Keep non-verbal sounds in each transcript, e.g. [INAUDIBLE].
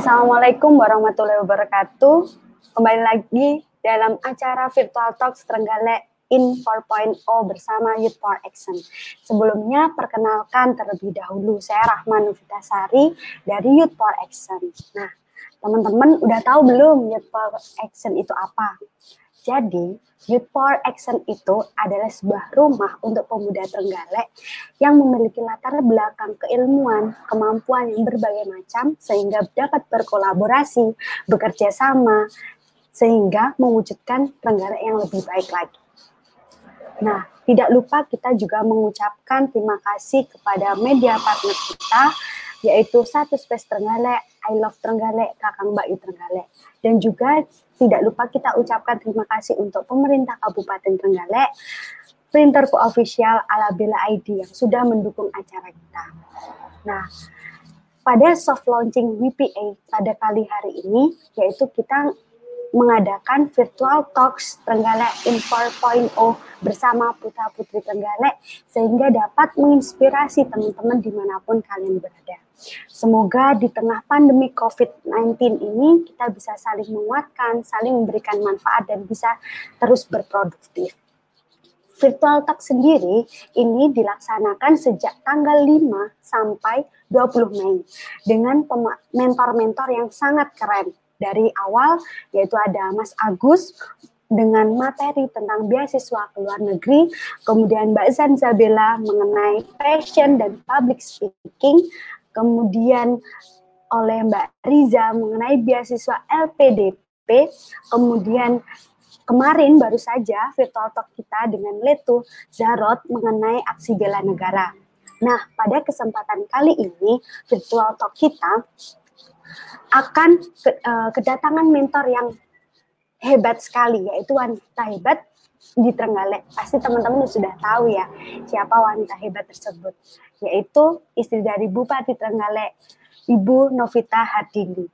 Assalamualaikum warahmatullahi wabarakatuh. Kembali lagi dalam acara Virtual Talks Trenggalek in 4.0 bersama Youth Power Action. Sebelumnya perkenalkan terlebih dahulu saya Rahman Novitasari dari Youth Power Action. Nah, teman-teman udah tahu belum Youth Power Action itu apa? Jadi, Youth Power Action itu adalah sebuah rumah untuk pemuda Trenggalek yang memiliki latar belakang keilmuan, kemampuan yang berbagai macam sehingga dapat berkolaborasi, bekerja sama, sehingga mewujudkan Trenggalek yang lebih baik lagi. Nah, tidak lupa kita juga mengucapkan terima kasih kepada media partner kita, yaitu Satu Space Trenggalek, I Love Trenggalek, Kakang Bayu Trenggalek. Dan juga tidak lupa kita ucapkan terima kasih untuk pemerintah Kabupaten Trenggalek, printerku official ala Bela ID yang sudah mendukung acara kita. Nah, pada soft launching WPA pada kali hari ini, yaitu kita mengadakan virtual talks Trenggalek in 4.0 bersama Putra Putri Trenggalek sehingga dapat menginspirasi teman-teman di mana pun kalian berada. Semoga di tengah pandemi COVID-19 ini kita bisa saling menguatkan, saling memberikan manfaat dan bisa terus berproduktif. Virtual Talk sendiri ini dilaksanakan sejak tanggal 5 sampai 20 Mei dengan mentor-mentor yang sangat keren. Dari awal yaitu ada Mas Agus dengan materi tentang beasiswa ke luar negeri, kemudian Mbak Zanzabela mengenai passion dan public speaking, kemudian oleh Mbak Riza mengenai beasiswa LPDP, kemudian kemarin baru saja virtual talk kita dengan Letu Zarot mengenai aksi bela negara. Nah, pada kesempatan kali ini virtual talk kita akan ke, uh, kedatangan mentor yang hebat sekali, yaitu wanita hebat di Trenggalek. Pasti teman-teman sudah tahu ya siapa wanita hebat tersebut yaitu istri dari Bupati Trenggalek, Ibu Novita Hardini.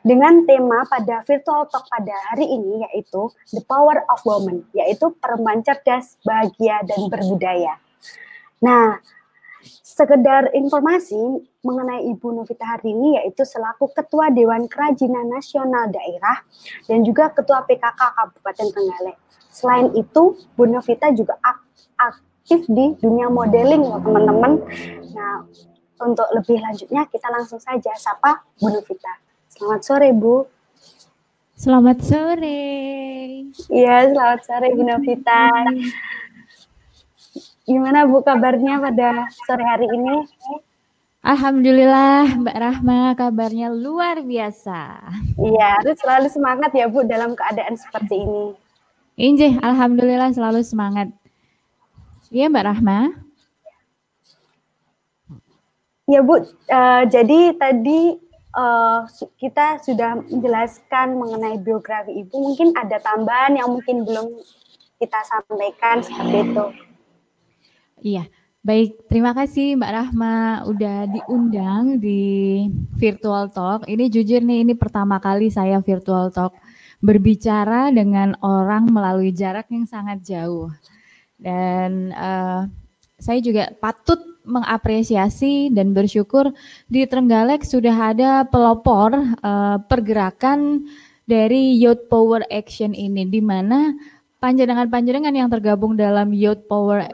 Dengan tema pada virtual talk pada hari ini yaitu The Power of Women, yaitu perempuan cerdas, bahagia, dan berbudaya. Nah, sekedar informasi mengenai Ibu Novita Hardini yaitu selaku Ketua Dewan Kerajinan Nasional Daerah dan juga Ketua PKK Kabupaten Trenggalek. Selain itu, Bu Novita juga ak aktif di dunia modeling loh teman-teman. Nah, untuk lebih lanjutnya kita langsung saja sapa Bu Novita. Selamat sore Bu. Selamat sore. Iya, selamat sore Bu Novita. Gimana Bu kabarnya pada sore hari ini? Alhamdulillah Mbak Rahma kabarnya luar biasa. Iya, harus selalu semangat ya Bu dalam keadaan seperti ini. Injih, Alhamdulillah selalu semangat. Iya Mbak Rahma. Ya Bu, uh, jadi tadi uh, kita sudah menjelaskan mengenai biografi Ibu. Mungkin ada tambahan yang mungkin belum kita sampaikan seperti itu. Iya, baik. Terima kasih Mbak Rahma udah diundang di virtual talk. Ini jujur nih, ini pertama kali saya virtual talk berbicara dengan orang melalui jarak yang sangat jauh. Dan uh, saya juga patut mengapresiasi dan bersyukur di Trenggalek sudah ada pelopor uh, pergerakan dari Youth Power Action ini di mana panjenengan-panjenengan yang tergabung dalam Youth Power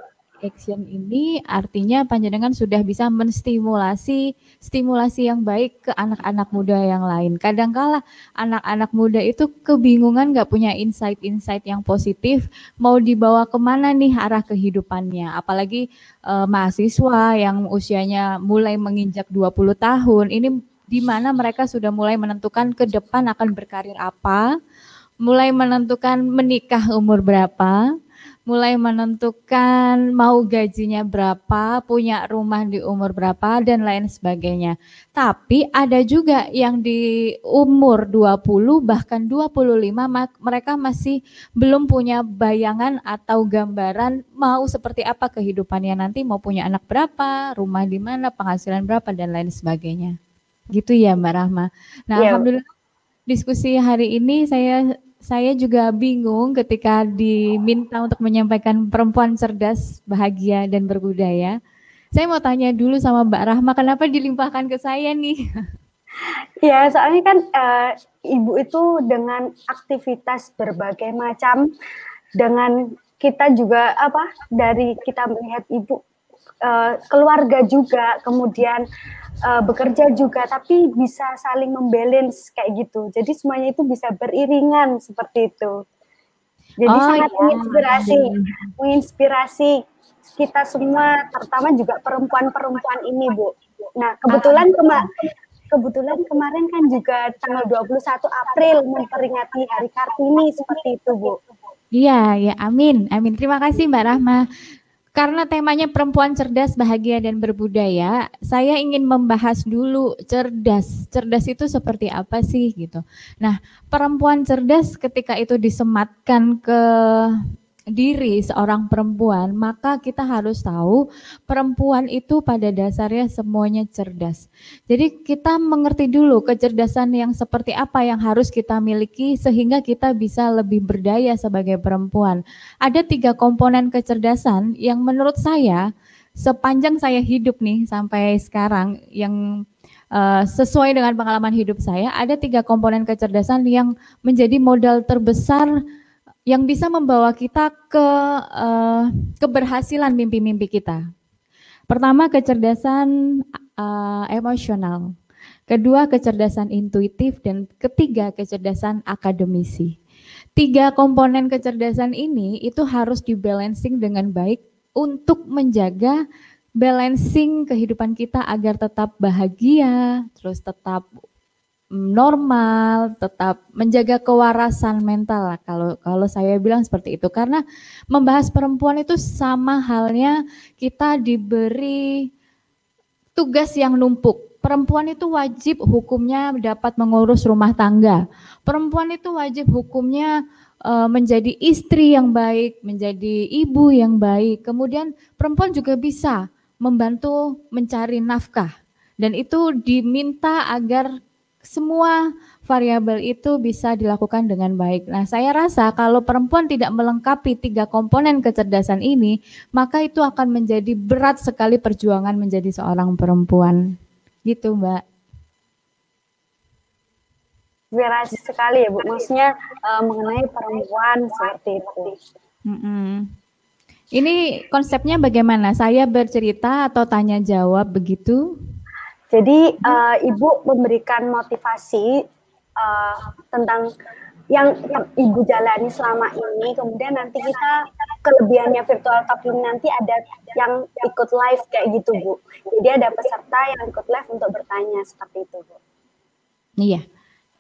action ini artinya panjenengan sudah bisa menstimulasi stimulasi yang baik ke anak-anak muda yang lain. Kadangkala anak-anak muda itu kebingungan nggak punya insight-insight yang positif mau dibawa ke mana nih arah kehidupannya. Apalagi eh, mahasiswa yang usianya mulai menginjak 20 tahun ini di mana mereka sudah mulai menentukan ke depan akan berkarir apa, mulai menentukan menikah umur berapa, mulai menentukan mau gajinya berapa, punya rumah di umur berapa dan lain sebagainya. Tapi ada juga yang di umur 20 bahkan 25 mereka masih belum punya bayangan atau gambaran mau seperti apa kehidupannya nanti, mau punya anak berapa, rumah di mana, penghasilan berapa dan lain sebagainya. Gitu ya Mbak Rahma. Nah, ya. alhamdulillah diskusi hari ini saya saya juga bingung ketika diminta untuk menyampaikan perempuan cerdas, bahagia, dan berbudaya. Saya mau tanya dulu sama Mbak Rahma, kenapa dilimpahkan ke saya nih? Ya, soalnya kan uh, ibu itu dengan aktivitas berbagai macam, dengan kita juga apa dari kita melihat ibu uh, keluarga juga, kemudian uh, bekerja juga, tapi bisa saling membalance kayak gitu. Jadi semuanya itu bisa beriringan seperti itu. Jadi oh, sangat iya. menginspirasi, menginspirasi kita semua, terutama juga perempuan-perempuan ini, Bu. Nah, kebetulan kema kebetulan kemarin kan juga tanggal 21 April memperingati Hari Kartini seperti itu, Bu. Iya, ya, amin, amin. Terima kasih Mbak Rahma. Karena temanya perempuan cerdas, bahagia dan berbudaya, saya ingin membahas dulu cerdas. Cerdas itu seperti apa sih gitu. Nah, perempuan cerdas ketika itu disematkan ke diri seorang perempuan, maka kita harus tahu perempuan itu pada dasarnya semuanya cerdas. Jadi kita mengerti dulu kecerdasan yang seperti apa yang harus kita miliki sehingga kita bisa lebih berdaya sebagai perempuan. Ada tiga komponen kecerdasan yang menurut saya sepanjang saya hidup nih sampai sekarang yang uh, sesuai dengan pengalaman hidup saya, ada tiga komponen kecerdasan yang menjadi modal terbesar yang bisa membawa kita ke uh, keberhasilan mimpi-mimpi kita. Pertama, kecerdasan uh, emosional. Kedua, kecerdasan intuitif dan ketiga, kecerdasan akademisi. Tiga komponen kecerdasan ini itu harus dibalancing dengan baik untuk menjaga balancing kehidupan kita agar tetap bahagia, terus tetap normal, tetap menjaga kewarasan mental lah kalau kalau saya bilang seperti itu karena membahas perempuan itu sama halnya kita diberi tugas yang numpuk. Perempuan itu wajib hukumnya dapat mengurus rumah tangga. Perempuan itu wajib hukumnya uh, menjadi istri yang baik, menjadi ibu yang baik. Kemudian perempuan juga bisa membantu mencari nafkah dan itu diminta agar semua variabel itu bisa dilakukan dengan baik. Nah, saya rasa kalau perempuan tidak melengkapi tiga komponen kecerdasan ini, maka itu akan menjadi berat sekali perjuangan menjadi seorang perempuan. Gitu, Mbak. Inspirasi sekali ya, Bu. Maksudnya uh, mengenai perempuan seperti itu. Mm -hmm. Ini konsepnya bagaimana? Saya bercerita atau tanya jawab begitu? Jadi uh, ibu memberikan motivasi uh, tentang yang, yang ibu jalani selama ini, kemudian nanti kita kelebihannya virtual talk ini nanti ada yang ikut live kayak gitu bu. Jadi ada peserta yang ikut live untuk bertanya seperti itu bu. Iya.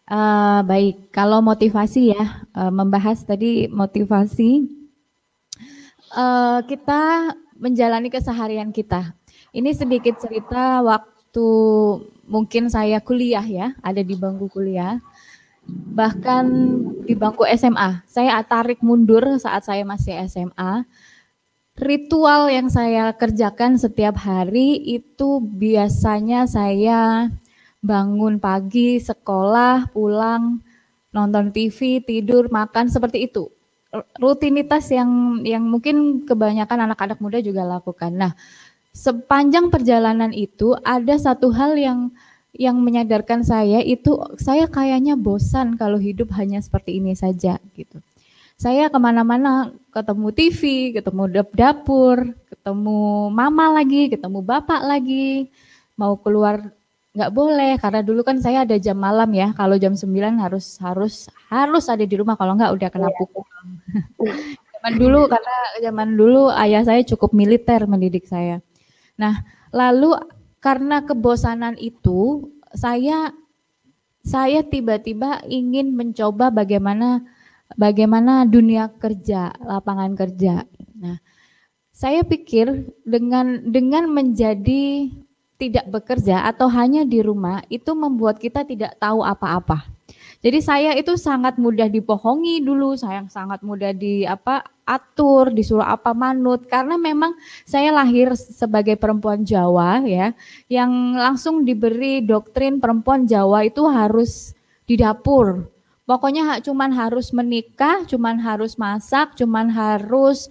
Uh, baik, kalau motivasi ya, uh, membahas tadi motivasi, uh, kita menjalani keseharian kita. Ini sedikit cerita waktu waktu mungkin saya kuliah ya, ada di bangku kuliah, bahkan di bangku SMA. Saya tarik mundur saat saya masih SMA. Ritual yang saya kerjakan setiap hari itu biasanya saya bangun pagi, sekolah, pulang, nonton TV, tidur, makan seperti itu. Rutinitas yang yang mungkin kebanyakan anak-anak muda juga lakukan. Nah, sepanjang perjalanan itu ada satu hal yang yang menyadarkan saya itu saya kayaknya bosan kalau hidup hanya seperti ini saja gitu. Saya ke mana-mana ketemu TV, ketemu dapur, ketemu mama lagi, ketemu bapak lagi, mau keluar nggak boleh karena dulu kan saya ada jam malam ya kalau jam 9 harus harus harus ada di rumah kalau nggak udah kena iya. pukul [LAUGHS] zaman dulu karena zaman dulu ayah saya cukup militer mendidik saya Nah, lalu karena kebosanan itu saya saya tiba-tiba ingin mencoba bagaimana bagaimana dunia kerja, lapangan kerja. Nah, saya pikir dengan dengan menjadi tidak bekerja atau hanya di rumah itu membuat kita tidak tahu apa-apa. Jadi saya itu sangat mudah dibohongi dulu, saya sangat mudah di apa atur, disuruh apa manut karena memang saya lahir sebagai perempuan Jawa ya, yang langsung diberi doktrin perempuan Jawa itu harus di dapur. Pokoknya cuman harus menikah, cuman harus masak, cuman harus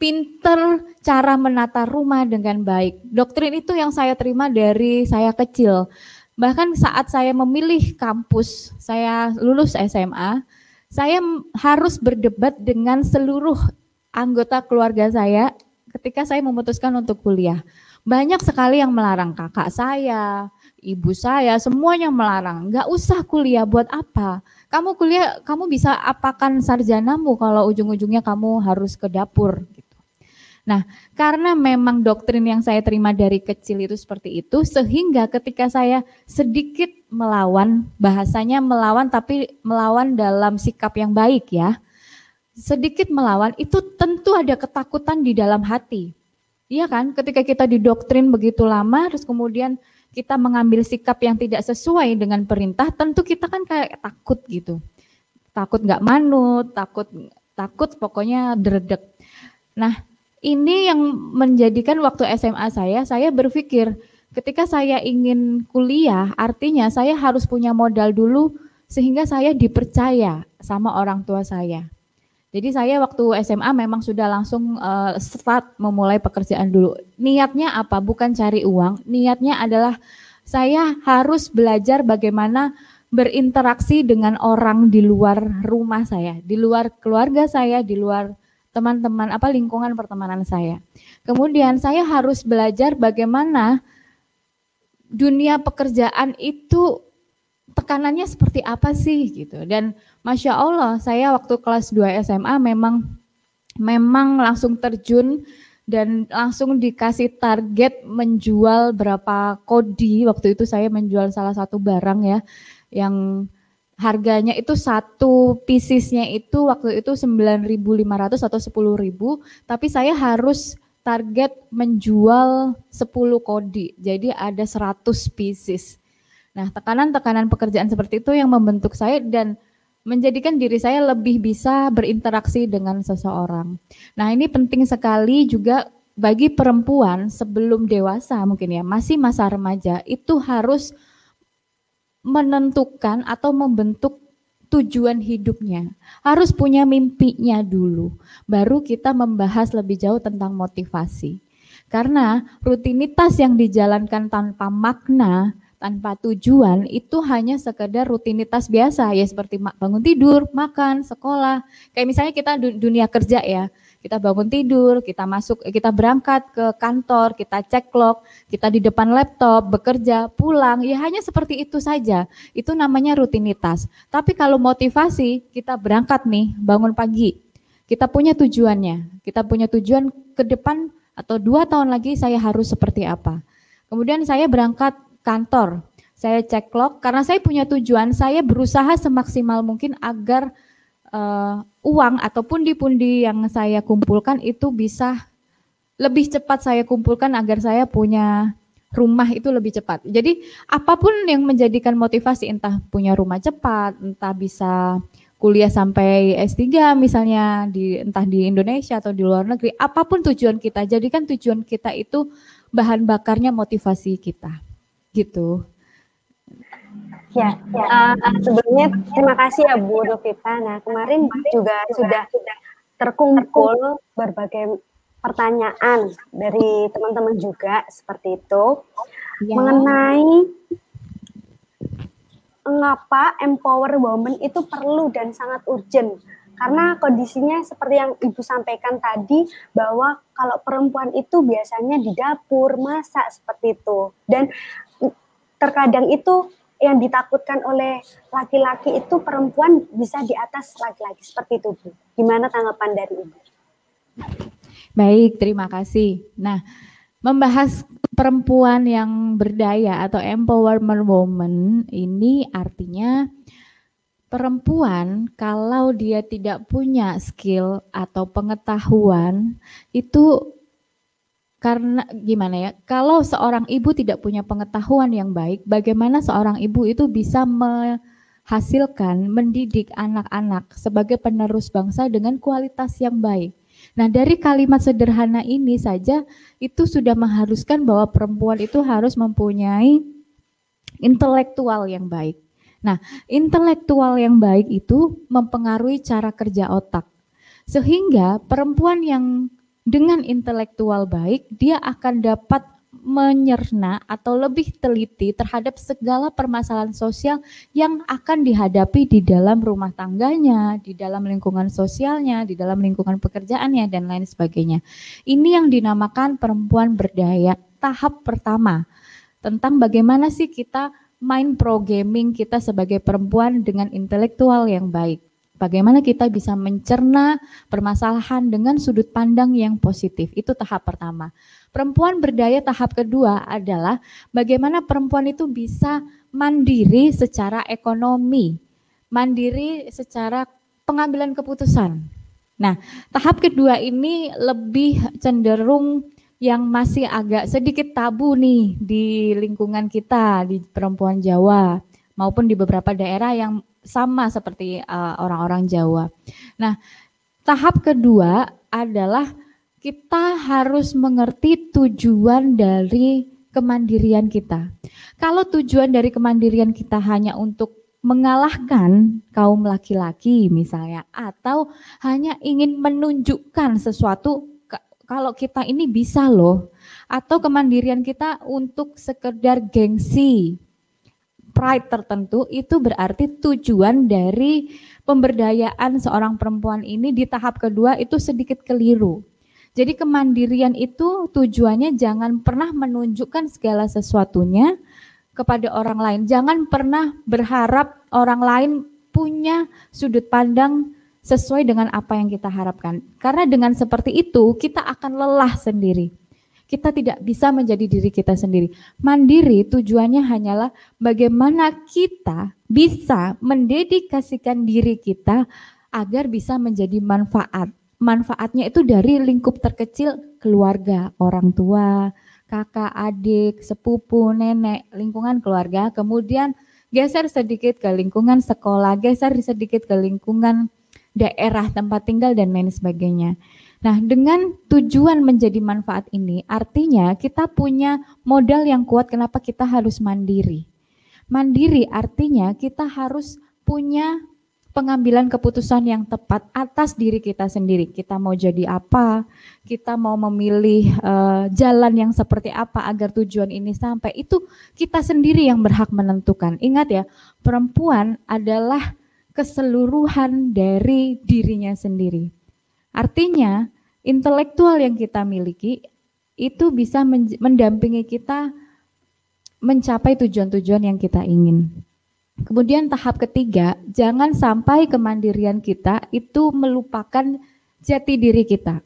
pinter cara menata rumah dengan baik. Doktrin itu yang saya terima dari saya kecil. Bahkan saat saya memilih kampus, saya lulus SMA, saya harus berdebat dengan seluruh anggota keluarga saya ketika saya memutuskan untuk kuliah. Banyak sekali yang melarang kakak saya, ibu saya, semuanya melarang. Gak usah kuliah, buat apa? Kamu kuliah, kamu bisa apakan sarjanamu kalau ujung-ujungnya kamu harus ke dapur. Gitu. Nah, karena memang doktrin yang saya terima dari kecil itu seperti itu, sehingga ketika saya sedikit melawan, bahasanya melawan tapi melawan dalam sikap yang baik ya, sedikit melawan itu tentu ada ketakutan di dalam hati. Iya kan? Ketika kita didoktrin begitu lama, terus kemudian kita mengambil sikap yang tidak sesuai dengan perintah, tentu kita kan kayak takut gitu. Takut nggak manut, takut takut pokoknya dredek. Nah, ini yang menjadikan waktu SMA saya, saya berpikir ketika saya ingin kuliah, artinya saya harus punya modal dulu sehingga saya dipercaya sama orang tua saya. Jadi saya waktu SMA memang sudah langsung uh, start memulai pekerjaan dulu. Niatnya apa? Bukan cari uang. Niatnya adalah saya harus belajar bagaimana berinteraksi dengan orang di luar rumah saya, di luar keluarga saya, di luar teman-teman apa lingkungan pertemanan saya. Kemudian saya harus belajar bagaimana dunia pekerjaan itu tekanannya seperti apa sih gitu. Dan masya Allah saya waktu kelas 2 SMA memang memang langsung terjun dan langsung dikasih target menjual berapa kodi. Waktu itu saya menjual salah satu barang ya yang harganya itu satu piecesnya itu waktu itu 9.500 atau 10.000 tapi saya harus target menjual 10 kodi jadi ada 100 pieces Nah, tekanan-tekanan pekerjaan seperti itu yang membentuk saya dan menjadikan diri saya lebih bisa berinteraksi dengan seseorang. Nah, ini penting sekali juga bagi perempuan sebelum dewasa mungkin ya, masih masa remaja itu harus menentukan atau membentuk tujuan hidupnya. Harus punya mimpinya dulu. Baru kita membahas lebih jauh tentang motivasi. Karena rutinitas yang dijalankan tanpa makna tanpa tujuan itu hanya sekedar rutinitas biasa ya seperti bangun tidur, makan, sekolah. Kayak misalnya kita dunia kerja ya. Kita bangun tidur, kita masuk kita berangkat ke kantor, kita cek log, kita di depan laptop, bekerja, pulang, ya hanya seperti itu saja. Itu namanya rutinitas. Tapi kalau motivasi, kita berangkat nih, bangun pagi. Kita punya tujuannya. Kita punya tujuan ke depan atau dua tahun lagi saya harus seperti apa. Kemudian saya berangkat kantor. Saya cek log karena saya punya tujuan, saya berusaha semaksimal mungkin agar uh, uang atau pundi-pundi yang saya kumpulkan itu bisa lebih cepat saya kumpulkan agar saya punya rumah itu lebih cepat. Jadi apa pun yang menjadikan motivasi entah punya rumah cepat, entah bisa kuliah sampai S3 misalnya di entah di Indonesia atau di luar negeri, apa pun tujuan kita, jadikan tujuan kita itu bahan bakarnya motivasi kita gitu. Ya, uh, sebelumnya terima kasih ya Bu Novita. Nah kemarin juga sudah terkumpul berbagai pertanyaan dari teman-teman juga seperti itu ya. mengenai mengapa empower woman itu perlu dan sangat urgent karena kondisinya seperti yang Ibu sampaikan tadi bahwa kalau perempuan itu biasanya di dapur masak seperti itu dan terkadang itu yang ditakutkan oleh laki-laki itu perempuan bisa di atas laki-laki seperti itu Bu. Gimana tanggapan dari Ibu? Baik, terima kasih. Nah, membahas perempuan yang berdaya atau empowerment woman ini artinya perempuan kalau dia tidak punya skill atau pengetahuan itu karena gimana ya, kalau seorang ibu tidak punya pengetahuan yang baik, bagaimana seorang ibu itu bisa menghasilkan, mendidik anak-anak sebagai penerus bangsa dengan kualitas yang baik. Nah, dari kalimat sederhana ini saja itu sudah mengharuskan bahwa perempuan itu harus mempunyai intelektual yang baik. Nah, intelektual yang baik itu mempengaruhi cara kerja otak. Sehingga perempuan yang dengan intelektual baik, dia akan dapat menyerna atau lebih teliti terhadap segala permasalahan sosial yang akan dihadapi di dalam rumah tangganya, di dalam lingkungan sosialnya, di dalam lingkungan pekerjaannya dan lain sebagainya. Ini yang dinamakan perempuan berdaya tahap pertama tentang bagaimana sih kita main pro gaming kita sebagai perempuan dengan intelektual yang baik. Bagaimana kita bisa mencerna permasalahan dengan sudut pandang yang positif. Itu tahap pertama. Perempuan berdaya tahap kedua adalah bagaimana perempuan itu bisa mandiri secara ekonomi, mandiri secara pengambilan keputusan. Nah, tahap kedua ini lebih cenderung yang masih agak sedikit tabu nih di lingkungan kita di perempuan Jawa maupun di beberapa daerah yang sama seperti uh, orang-orang Jawa. Nah, tahap kedua adalah kita harus mengerti tujuan dari kemandirian kita. Kalau tujuan dari kemandirian kita hanya untuk mengalahkan kaum laki-laki misalnya atau hanya ingin menunjukkan sesuatu kalau kita ini bisa loh atau kemandirian kita untuk sekedar gengsi pride tertentu itu berarti tujuan dari pemberdayaan seorang perempuan ini di tahap kedua itu sedikit keliru. Jadi kemandirian itu tujuannya jangan pernah menunjukkan segala sesuatunya kepada orang lain. Jangan pernah berharap orang lain punya sudut pandang sesuai dengan apa yang kita harapkan. Karena dengan seperti itu kita akan lelah sendiri kita tidak bisa menjadi diri kita sendiri. Mandiri tujuannya hanyalah bagaimana kita bisa mendedikasikan diri kita agar bisa menjadi manfaat. Manfaatnya itu dari lingkup terkecil keluarga, orang tua, kakak, adik, sepupu, nenek, lingkungan keluarga, kemudian geser sedikit ke lingkungan sekolah, geser sedikit ke lingkungan daerah tempat tinggal dan lain sebagainya. Nah, dengan tujuan menjadi manfaat ini, artinya kita punya modal yang kuat kenapa kita harus mandiri. Mandiri artinya kita harus punya pengambilan keputusan yang tepat atas diri kita sendiri. Kita mau jadi apa, kita mau memilih uh, jalan yang seperti apa agar tujuan ini sampai. Itu kita sendiri yang berhak menentukan. Ingat ya, perempuan adalah keseluruhan dari dirinya sendiri. Artinya, intelektual yang kita miliki itu bisa mendampingi kita mencapai tujuan-tujuan yang kita ingin. Kemudian tahap ketiga, jangan sampai kemandirian kita itu melupakan jati diri kita.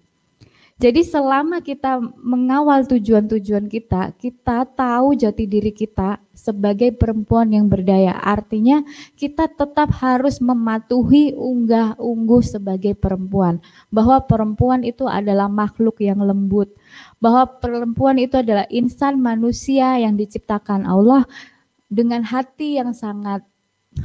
Jadi selama kita mengawal tujuan-tujuan kita, kita tahu jati diri kita sebagai perempuan yang berdaya. Artinya kita tetap harus mematuhi unggah-ungguh sebagai perempuan. Bahwa perempuan itu adalah makhluk yang lembut. Bahwa perempuan itu adalah insan manusia yang diciptakan Allah dengan hati yang sangat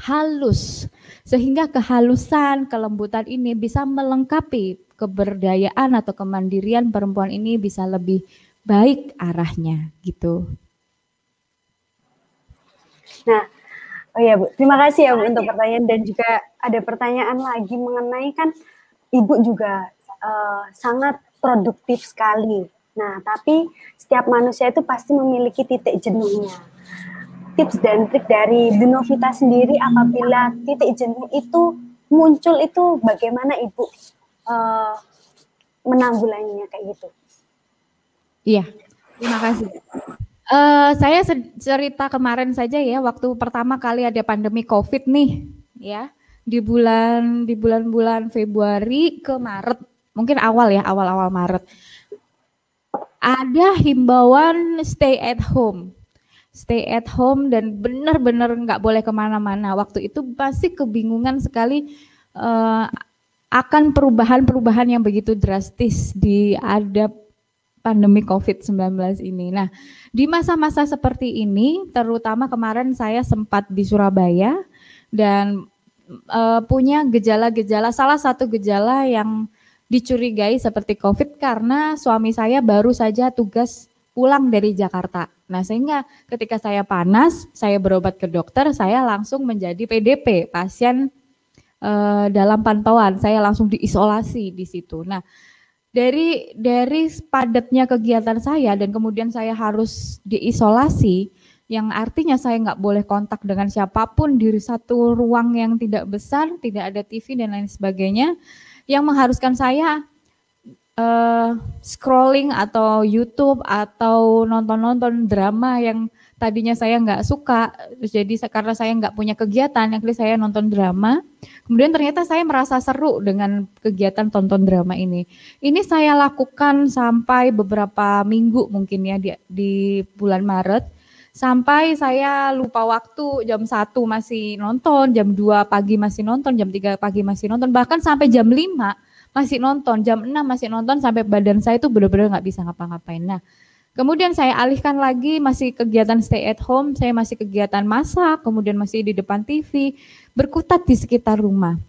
halus. Sehingga kehalusan, kelembutan ini bisa melengkapi keberdayaan atau kemandirian perempuan ini bisa lebih baik arahnya gitu. Nah, oh ya Bu, terima kasih ya Bu untuk pertanyaan dan juga ada pertanyaan lagi mengenai kan Ibu juga uh, sangat produktif sekali. Nah, tapi setiap manusia itu pasti memiliki titik jenuhnya. Tips dan trik dari Denovita sendiri apabila titik jenuh itu muncul itu bagaimana Ibu uh, menanggulanginya kayak gitu. Iya, terima kasih. Uh, saya cerita kemarin saja ya, waktu pertama kali ada pandemi COVID nih, ya di bulan di bulan-bulan Februari ke Maret, mungkin awal ya, awal-awal Maret, ada himbauan stay at home, stay at home dan benar-benar nggak boleh ke mana-mana. Waktu itu pasti kebingungan sekali. Uh, akan perubahan-perubahan yang begitu drastis di ada pandemi COVID-19 ini. Nah, di masa-masa seperti ini, terutama kemarin saya sempat di Surabaya dan uh, punya gejala-gejala, salah satu gejala yang dicurigai seperti COVID karena suami saya baru saja tugas pulang dari Jakarta. Nah, sehingga ketika saya panas, saya berobat ke dokter, saya langsung menjadi PDP, pasien uh, dalam pantauan. Saya langsung diisolasi di situ. Nah, dari dari padatnya kegiatan saya dan kemudian saya harus diisolasi yang artinya saya nggak boleh kontak dengan siapa pun di satu ruang yang tidak besar, tidak ada TV dan lain sebagainya, yang mengharuskan saya uh, scrolling atau YouTube atau nonton-nonton drama yang tadinya saya nggak suka, jadi karena saya nggak punya kegiatan, yang saya nonton drama. Kemudian ternyata saya merasa seru dengan kegiatan tonton drama ini. Ini saya lakukan sampai beberapa minggu mungkin ya di, di bulan Maret. Sampai saya lupa waktu jam 1 masih nonton, jam 2 pagi masih nonton, jam 3 pagi masih nonton, bahkan sampai jam 5 masih nonton, jam 6 masih nonton sampai badan saya itu benar-benar nggak bisa ngapa-ngapain. Nah, Kemudian saya alihkan lagi masih kegiatan stay at home, saya masih kegiatan masak, kemudian masih di depan TV, berkutat di sekitar rumah.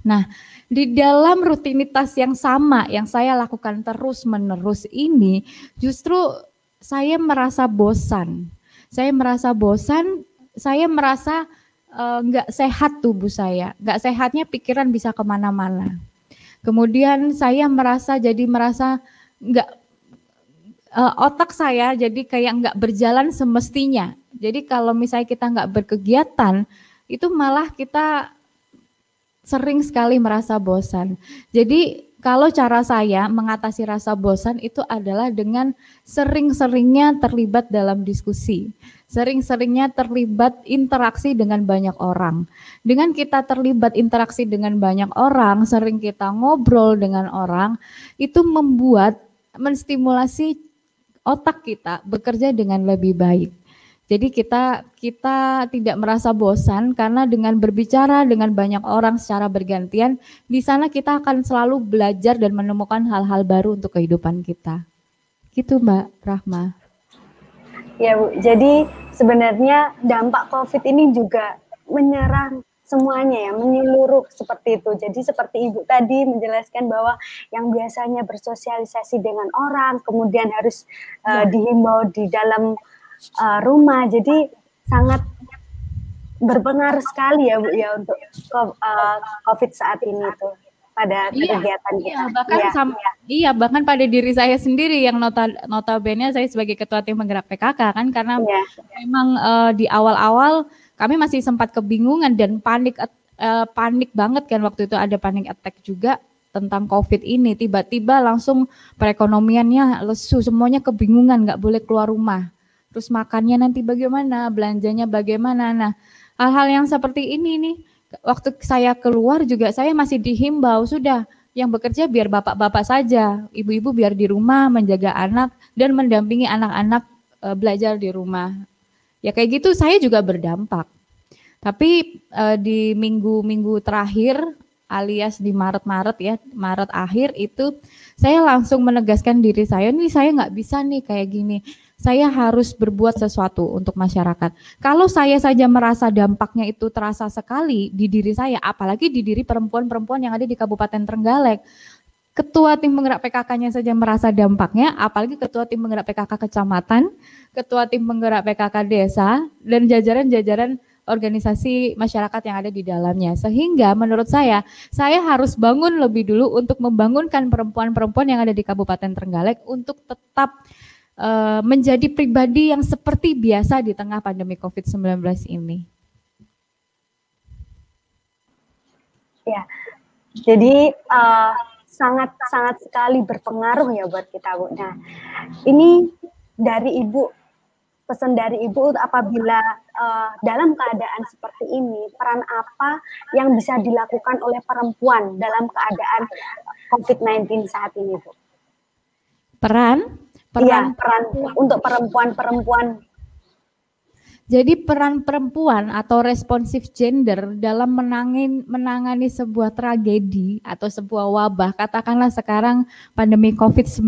Nah, di dalam rutinitas yang sama yang saya lakukan terus-menerus ini, justru saya merasa bosan. Saya merasa bosan, saya merasa eh, nggak uh, sehat tubuh saya, nggak sehatnya pikiran bisa ke mana-mana. Kemudian saya merasa jadi merasa nggak uh, otak saya jadi kayak nggak berjalan semestinya. Jadi kalau misalnya kita nggak berkegiatan, itu malah kita sering sekali merasa bosan. Jadi kalau cara saya mengatasi rasa bosan itu adalah dengan sering-seringnya terlibat dalam diskusi, sering-seringnya terlibat interaksi dengan banyak orang. Dengan kita terlibat interaksi dengan banyak orang, sering kita ngobrol dengan orang, itu membuat menstimulasi otak kita bekerja dengan lebih baik. Jadi kita kita tidak merasa bosan karena dengan berbicara dengan banyak orang secara bergantian, di sana kita akan selalu belajar dan menemukan hal-hal baru untuk kehidupan kita. Gitu Mbak Rahma. Ya Bu, jadi sebenarnya dampak COVID ini juga menyerang semuanya ya menyeluruh seperti itu. Jadi seperti Ibu tadi menjelaskan bahwa yang biasanya bersosialisasi dengan orang kemudian harus uh, dihimbau di dalam uh, rumah. Jadi sangat berpengaruh sekali ya Bu ya untuk uh, COVID saat ini tuh pada iya, kegiatan kita. Iya, bahkan iya, sama, iya. iya, bahkan pada diri saya sendiri yang nota notabene saya sebagai ketua tim penggerak PKK kan karena iya. memang uh, di awal-awal kami masih sempat kebingungan dan panik uh, panik banget kan waktu itu ada panik attack juga tentang COVID ini. Tiba-tiba langsung perekonomiannya lesu, semuanya kebingungan, nggak boleh keluar rumah. Terus makannya nanti bagaimana, belanjanya bagaimana. Nah, hal-hal yang seperti ini nih, waktu saya keluar juga saya masih dihimbau, sudah yang bekerja biar bapak-bapak saja, ibu-ibu biar di rumah menjaga anak dan mendampingi anak-anak e, belajar di rumah. Ya kayak gitu saya juga berdampak. Tapi uh, di minggu-minggu terakhir alias di Maret-Maret ya, Maret akhir itu saya langsung menegaskan diri saya, ini saya nggak bisa nih kayak gini. Saya harus berbuat sesuatu untuk masyarakat. Kalau saya saja merasa dampaknya itu terasa sekali di diri saya, apalagi di diri perempuan-perempuan yang ada di Kabupaten Trenggalek ketua tim penggerak PKK-nya saja merasa dampaknya, apalagi ketua tim penggerak PKK kecamatan, ketua tim penggerak PKK desa, dan jajaran-jajaran organisasi masyarakat yang ada di dalamnya. Sehingga menurut saya, saya harus bangun lebih dulu untuk membangunkan perempuan-perempuan yang ada di Kabupaten Trenggalek untuk tetap uh, menjadi pribadi yang seperti biasa di tengah pandemi COVID-19 ini. Ya, jadi uh, sangat sangat sekali berpengaruh ya buat kita Bu. Nah, ini dari Ibu pesan dari Ibu apabila uh, dalam keadaan seperti ini peran apa yang bisa dilakukan oleh perempuan dalam keadaan COVID-19 saat ini Bu? Peran? Peran, ya, peran untuk perempuan-perempuan jadi peran perempuan atau responsif gender dalam menangin, menangani sebuah tragedi atau sebuah wabah, katakanlah sekarang pandemi COVID-19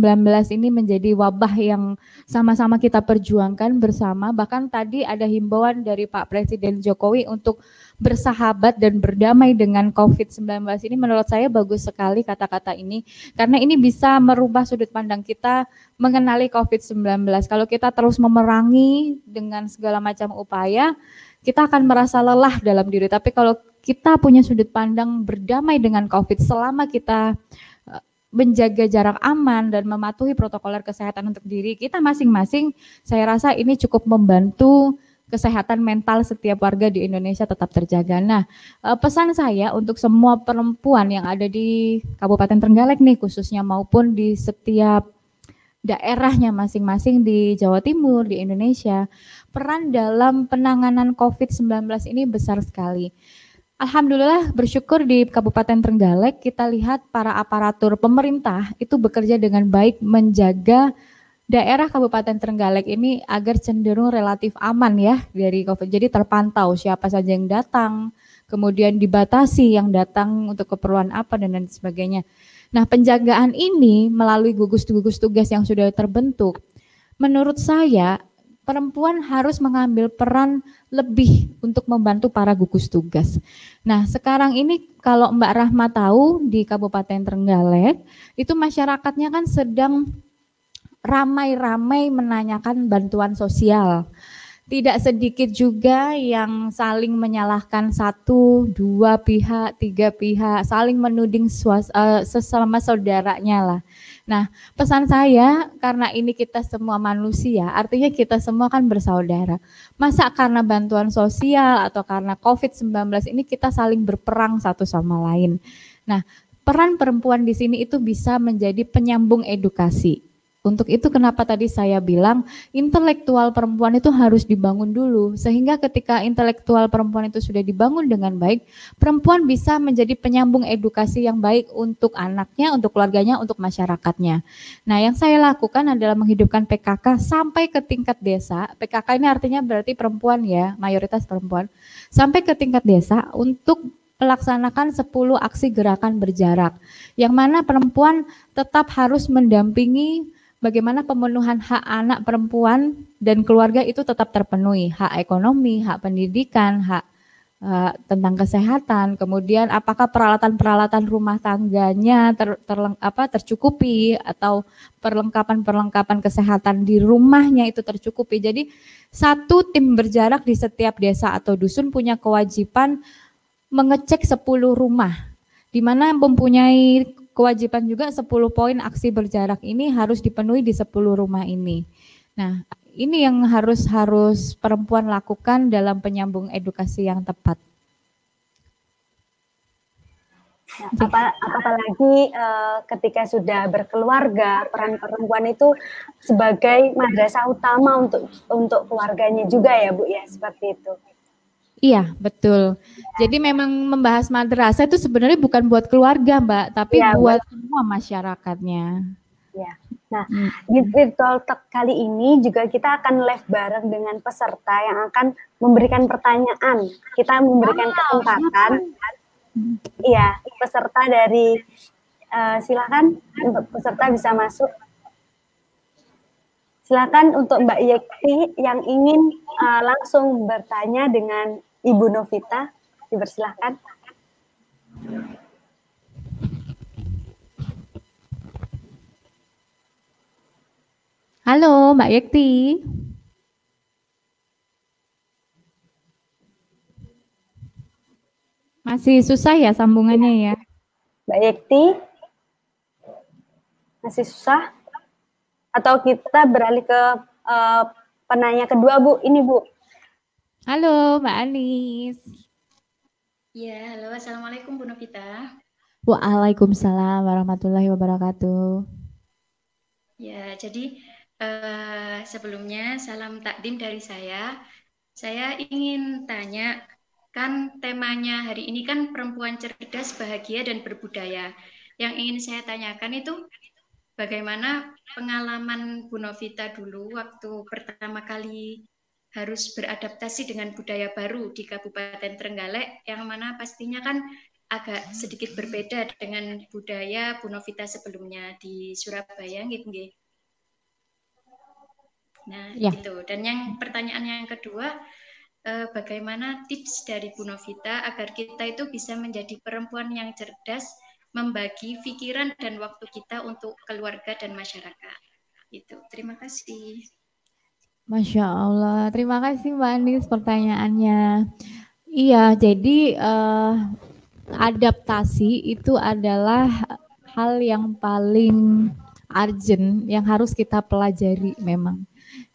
ini menjadi wabah yang sama-sama kita perjuangkan bersama. Bahkan tadi ada himbauan dari Pak Presiden Jokowi untuk bersahabat dan berdamai dengan COVID-19 ini menurut saya bagus sekali kata-kata ini karena ini bisa merubah sudut pandang kita mengenali COVID-19. Kalau kita terus memerangi dengan segala macam upaya, kita akan merasa lelah dalam diri. Tapi kalau kita punya sudut pandang berdamai dengan COVID selama kita menjaga jarak aman dan mematuhi protokoler kesehatan untuk diri kita masing-masing, saya rasa ini cukup membantu kesehatan mental setiap warga di Indonesia tetap terjaga. Nah, eh, pesan saya untuk semua perempuan yang ada di Kabupaten Trenggalek nih khususnya maupun di setiap daerahnya masing-masing di Jawa Timur, di Indonesia, peran dalam penanganan COVID-19 ini besar sekali. Alhamdulillah bersyukur di Kabupaten Trenggalek kita lihat para aparatur pemerintah itu bekerja dengan baik menjaga daerah Kabupaten Trenggalek ini agar cenderung relatif aman ya dari COVID. Jadi terpantau siapa saja yang datang, kemudian dibatasi yang datang untuk keperluan apa dan lain sebagainya. Nah, penjagaan ini melalui gugus-gugus tugas yang sudah terbentuk, menurut saya perempuan harus mengambil peran lebih untuk membantu para gugus tugas. Nah, sekarang ini kalau Mbak Rahma tahu di Kabupaten Trenggalek, itu masyarakatnya kan sedang ramai-ramai menanyakan bantuan sosial. Tidak sedikit juga yang saling menyalahkan satu, dua pihak, tiga pihak, saling menuding suas, uh, sesama saudaranya lah. Nah, pesan saya karena ini kita semua manusia, artinya kita semua kan bersaudara. Masa karena bantuan sosial atau karena COVID-19 ini kita saling berperang satu sama lain. Nah, peran perempuan di sini itu bisa menjadi penyambung edukasi. Untuk itu kenapa tadi saya bilang intelektual perempuan itu harus dibangun dulu sehingga ketika intelektual perempuan itu sudah dibangun dengan baik, perempuan bisa menjadi penyambung edukasi yang baik untuk anaknya, untuk keluarganya, untuk masyarakatnya. Nah, yang saya lakukan adalah menghidupkan PKK sampai ke tingkat desa. PKK ini artinya berarti perempuan ya, mayoritas perempuan. Sampai ke tingkat desa untuk melaksanakan 10 aksi gerakan berjarak yang mana perempuan tetap harus mendampingi bagaimana pemenuhan hak anak perempuan dan keluarga itu tetap terpenuhi, hak ekonomi, hak pendidikan, hak uh, tentang kesehatan, kemudian apakah peralatan-peralatan rumah tangganya ter, ter, apa, tercukupi atau perlengkapan-perlengkapan kesehatan di rumahnya itu tercukupi. Jadi satu tim berjarak di setiap desa atau dusun punya kewajiban mengecek 10 rumah di mana mempunyai kewajiban juga 10 poin aksi berjarak ini harus dipenuhi di 10 rumah ini. Nah, ini yang harus harus perempuan lakukan dalam penyambung edukasi yang tepat. Apa, apalagi uh, ketika sudah berkeluarga, peran perempuan itu sebagai madrasah utama untuk untuk keluarganya juga ya Bu ya, seperti itu. Iya, betul. Jadi memang membahas madrasah itu sebenarnya bukan buat keluarga, Mbak, tapi ya, buat semua masyarakatnya. Ya. Nah, hmm. di virtual talk kali ini juga kita akan live bareng dengan peserta yang akan memberikan pertanyaan. Kita memberikan kesempatan. Iya, peserta dari uh, silakan untuk peserta bisa masuk. Silakan untuk Mbak Yekti yang ingin uh, langsung bertanya dengan Ibu Novita, dipersilahkan. Halo, Mbak Yekti. Masih susah ya sambungannya ya? Mbak Yekti, masih susah? Atau kita beralih ke uh, penanya kedua, Bu? Ini, Bu. Halo, Mbak Anis. Ya, halo. Assalamualaikum, Bu Novita. Waalaikumsalam warahmatullahi wabarakatuh. Ya, jadi uh, sebelumnya salam takdim dari saya. Saya ingin tanya, kan temanya hari ini kan perempuan cerdas, bahagia, dan berbudaya. Yang ingin saya tanyakan itu bagaimana pengalaman Bu Novita dulu waktu pertama kali harus beradaptasi dengan budaya baru di Kabupaten Trenggalek yang mana pastinya kan agak sedikit berbeda dengan budaya Bu Novita sebelumnya di Surabaya gitu Nah, ya. itu. Dan yang pertanyaan yang kedua, eh, bagaimana tips dari Bu Novita agar kita itu bisa menjadi perempuan yang cerdas, membagi pikiran dan waktu kita untuk keluarga dan masyarakat. Itu. Terima kasih. Masya Allah, terima kasih Mbak Anis pertanyaannya. Iya, jadi uh, adaptasi itu adalah hal yang paling urgent yang harus kita pelajari memang.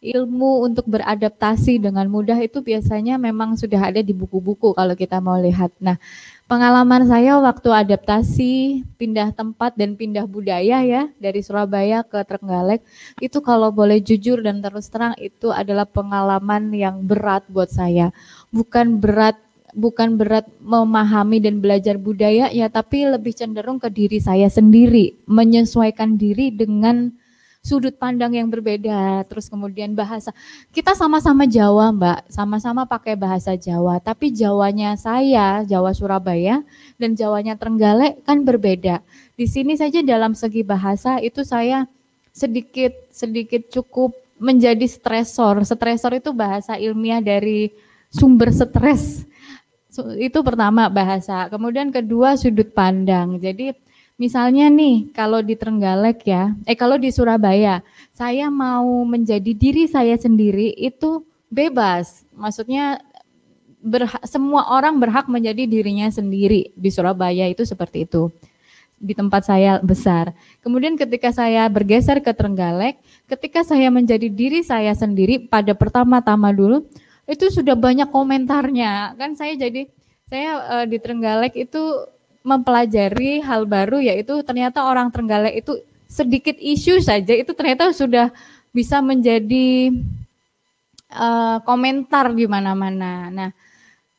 Ilmu untuk beradaptasi dengan mudah itu biasanya memang sudah ada di buku-buku kalau kita mau lihat. Nah, pengalaman saya waktu adaptasi pindah tempat dan pindah budaya ya dari Surabaya ke Trenggalek itu kalau boleh jujur dan terus terang itu adalah pengalaman yang berat buat saya. Bukan berat bukan berat memahami dan belajar budaya ya tapi lebih cenderung ke diri saya sendiri menyesuaikan diri dengan sudut pandang yang berbeda terus kemudian bahasa. Kita sama-sama Jawa Mbak. Sama-sama pakai bahasa Jawa. Tapi Jawanya saya Jawa Surabaya dan Jawanya Trenggalek kan berbeda. Di sini saja dalam segi bahasa itu saya sedikit sedikit cukup menjadi stresor. Stresor itu bahasa ilmiah dari sumber stres. Itu pertama bahasa. Kemudian kedua sudut pandang. Jadi misalnya nih kalau di Trenggalek ya, eh kalau di Surabaya, saya mau menjadi diri saya sendiri itu bebas. Maksudnya berha, semua orang berhak menjadi dirinya sendiri di Surabaya itu seperti itu di tempat saya besar. Kemudian ketika saya bergeser ke Trenggalek, ketika saya menjadi diri saya sendiri pada pertama-tama dulu, itu sudah banyak komentarnya kan saya jadi saya uh, di Trenggalek itu mempelajari hal baru yaitu ternyata orang Trenggalek itu sedikit isu saja itu ternyata sudah bisa menjadi uh, komentar di mana-mana. Nah,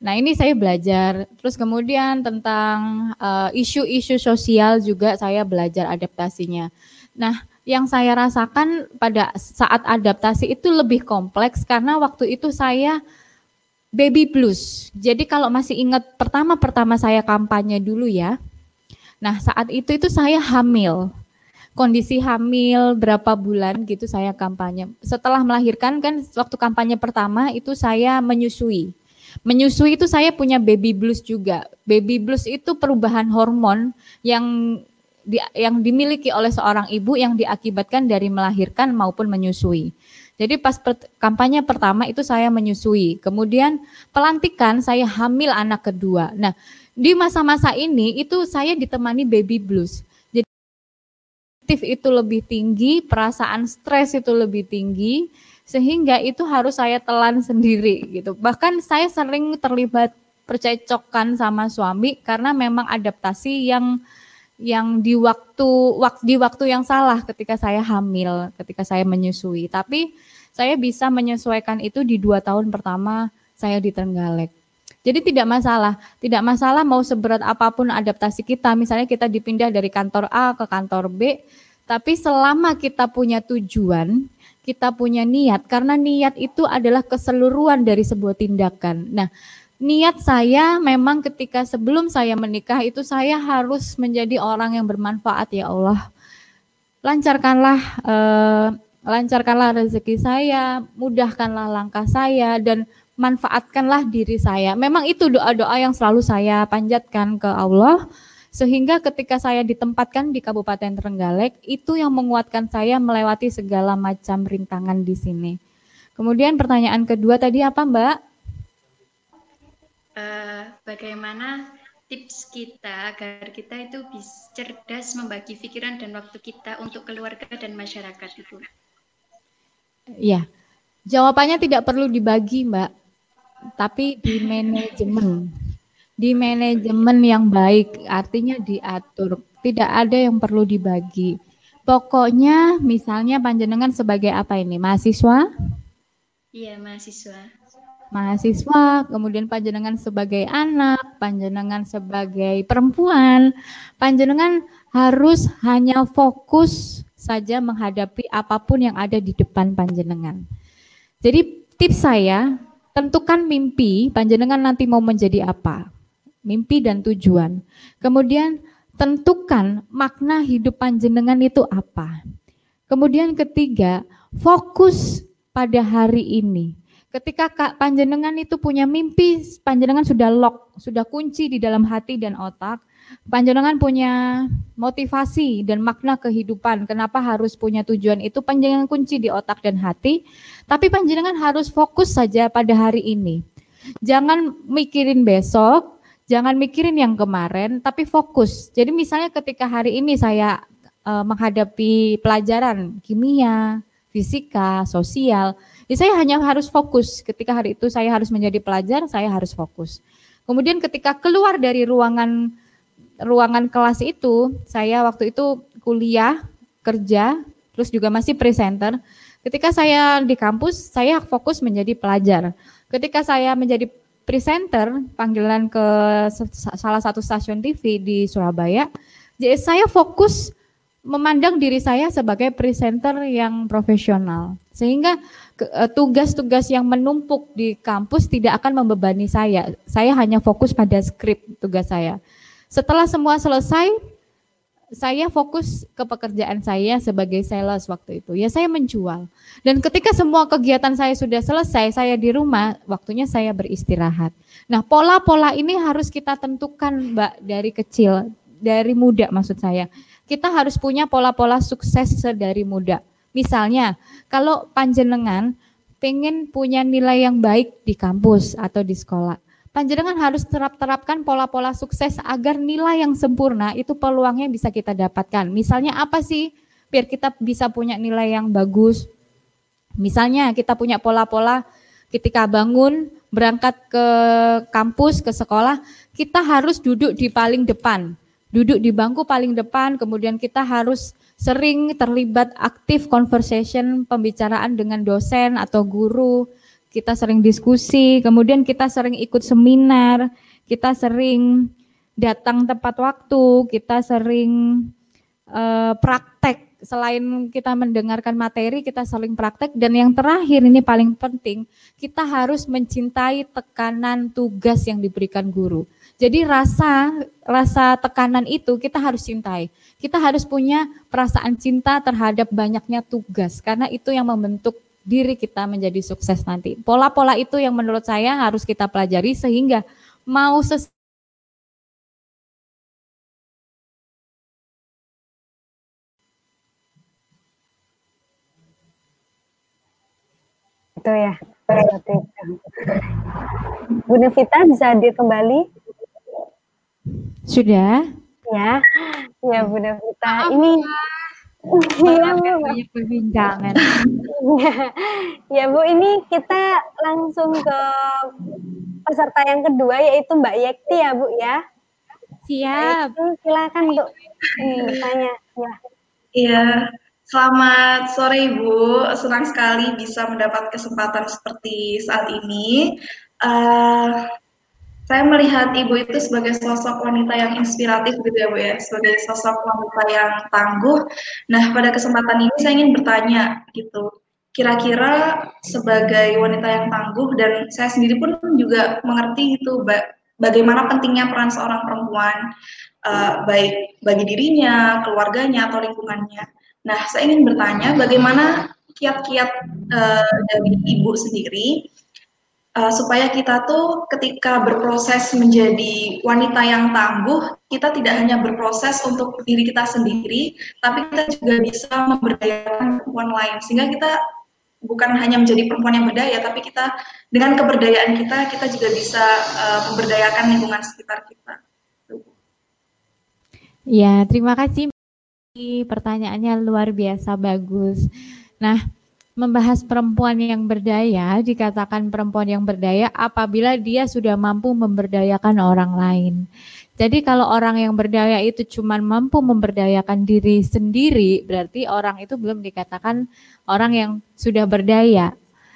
nah ini saya belajar. Terus kemudian tentang eh, isu-isu uh, sosial juga saya belajar adaptasinya. Nah, yang saya rasakan pada saat adaptasi itu lebih kompleks karena waktu itu saya baby blues. Jadi kalau masih ingat pertama-pertama saya kampanye dulu ya. Nah, saat itu itu saya hamil. Kondisi hamil berapa bulan gitu saya kampanye. Setelah melahirkan kan waktu kampanye pertama itu saya menyusui. Menyusui itu saya punya baby blues juga. Baby blues itu perubahan hormon yang di, yang dimiliki oleh seorang ibu yang diakibatkan dari melahirkan maupun menyusui. Jadi pas per, kampanye pertama itu saya menyusui, kemudian pelantikan saya hamil anak kedua. Nah, di masa-masa ini itu saya ditemani baby blues. Jadi itu lebih tinggi, perasaan stres itu lebih tinggi, sehingga itu harus saya telan sendiri gitu. Bahkan saya sering terlibat percecokan sama suami karena memang adaptasi yang yang di waktu di waktu yang salah ketika saya hamil, ketika saya menyusui. Tapi saya bisa menyesuaikan itu di dua tahun pertama saya di Trenggalek. Jadi tidak masalah, tidak masalah mau seberat apa pun adaptasi kita. Misalnya kita dipindah dari kantor A ke kantor B, tapi selama kita punya tujuan, kita punya niat, karena niat itu adalah keseluruhan dari sebuah tindakan. Nah, niat saya memang ketika sebelum saya menikah itu saya harus menjadi orang yang bermanfaat ya Allah. Lancarkanlah eh, lancarkanlah rezeki saya, mudahkanlah langkah saya dan manfaatkanlah diri saya. Memang itu doa-doa yang selalu saya panjatkan ke Allah sehingga ketika saya ditempatkan di Kabupaten Trenggalek itu yang menguatkan saya melewati segala macam rintangan di sini. Kemudian pertanyaan kedua tadi apa Mbak? Uh, bagaimana tips kita agar kita itu bisa cerdas membagi pikiran dan waktu kita untuk keluarga dan masyarakat itu? Ya, jawabannya tidak perlu dibagi, Mbak, tapi di manajemen. Di manajemen yang baik, artinya diatur. Tidak ada yang perlu dibagi. Pokoknya misalnya panjenengan sebagai apa ini? Mahasiswa? Iya, mahasiswa mahasiswa, kemudian panjenengan sebagai anak, panjenengan sebagai perempuan, panjenengan harus hanya fokus saja menghadapi apa pun yang ada di depan panjenengan. Jadi tips saya, tentukan mimpi panjenengan nanti mau menjadi apa. Mimpi dan tujuan. Kemudian tentukan makna hidup panjenengan itu apa. Kemudian ketiga, fokus pada hari ini Ketika Kak panjenengan itu punya mimpi, panjenengan sudah lock, sudah kunci di dalam hati dan otak. Panjenengan punya motivasi dan makna kehidupan. Kenapa harus punya tujuan itu? Panjenengan kunci di otak dan hati. Tapi panjenengan harus fokus saja pada hari ini. Jangan mikirin besok, jangan mikirin yang kemarin, tapi fokus. Jadi misalnya ketika hari ini saya uh, menghadapi pelajaran kimia, fisika, sosial, ya saya hanya harus fokus. Ketika hari itu saya harus menjadi pelajar, saya harus fokus. Kemudian ketika keluar dari ruangan ruangan kelas itu, saya waktu itu kuliah, kerja, terus juga masih presenter. Ketika saya di kampus, saya fokus menjadi pelajar. Ketika saya menjadi presenter, panggilan ke salah satu stasiun TV di Surabaya, jadi saya fokus memandang diri saya sebagai presenter yang profesional. Sehingga tugas-tugas yang menumpuk di kampus tidak akan membebani saya. Saya hanya fokus pada skrip tugas saya. Setelah semua selesai, saya fokus ke pekerjaan saya sebagai sales waktu itu. Ya saya menjual. Dan ketika semua kegiatan saya sudah selesai, saya di rumah, waktunya saya beristirahat. Nah, pola-pola ini harus kita tentukan, Mbak, dari kecil, dari muda maksud saya. Kita harus punya pola-pola sukses dari muda. Misalnya, kalau panjenengan pengen punya nilai yang baik di kampus atau di sekolah, panjenengan harus terap-terapkan pola-pola sukses agar nilai yang sempurna itu peluangnya bisa kita dapatkan. Misalnya apa sih biar kita bisa punya nilai yang bagus? Misalnya kita punya pola-pola ketika bangun berangkat ke kampus, ke sekolah, kita harus duduk di paling depan. Duduk di bangku paling depan, kemudian kita harus sering terlibat aktif conversation, pembicaraan dengan dosen atau guru kita sering diskusi, kemudian kita sering ikut seminar, kita sering datang tepat waktu, kita sering uh, praktek. Selain kita mendengarkan materi, kita saling praktek. Dan yang terakhir ini paling penting, kita harus mencintai tekanan tugas yang diberikan guru. Jadi rasa rasa tekanan itu kita harus cintai. Kita harus punya perasaan cinta terhadap banyaknya tugas karena itu yang membentuk diri kita menjadi sukses nanti. Pola-pola itu yang menurut saya harus kita pelajari sehingga mau ses itu ya Bu Nevita bisa hadir kembali sudah ya ya Bu Nevita ini Iya, banyak perbincangan. [LAUGHS] ya Bu, ini kita langsung ke peserta yang kedua yaitu Mbak Yekti ya Bu ya. Siap. Yekti, silakan untuk ini bertanya. Ya. Iya, selamat sore Ibu. Senang sekali bisa mendapat kesempatan seperti saat ini. Uh, saya melihat ibu itu sebagai sosok wanita yang inspiratif gitu ya Bu ya, sebagai sosok wanita yang tangguh. Nah, pada kesempatan ini saya ingin bertanya gitu, kira-kira sebagai wanita yang tangguh dan saya sendiri pun juga mengerti gitu bagaimana pentingnya peran seorang perempuan uh, baik bagi dirinya, keluarganya atau lingkungannya. Nah, saya ingin bertanya bagaimana kiat-kiat uh, dari ibu sendiri uh, supaya kita tuh ketika berproses menjadi wanita yang tangguh, kita tidak hanya berproses untuk diri kita sendiri, tapi kita juga bisa memberdayakan perempuan lain. Sehingga kita bukan hanya menjadi perempuan yang berdaya, tapi kita dengan keberdayaan kita, kita juga bisa uh, memberdayakan lingkungan sekitar kita. Ya, terima kasih. Pertanyaannya luar biasa bagus. Nah, membahas perempuan yang berdaya, dikatakan perempuan yang berdaya apabila dia sudah mampu memberdayakan orang lain. Jadi kalau orang yang berdaya itu cuma mampu memberdayakan diri sendiri, berarti orang itu belum dikatakan orang yang sudah berdaya.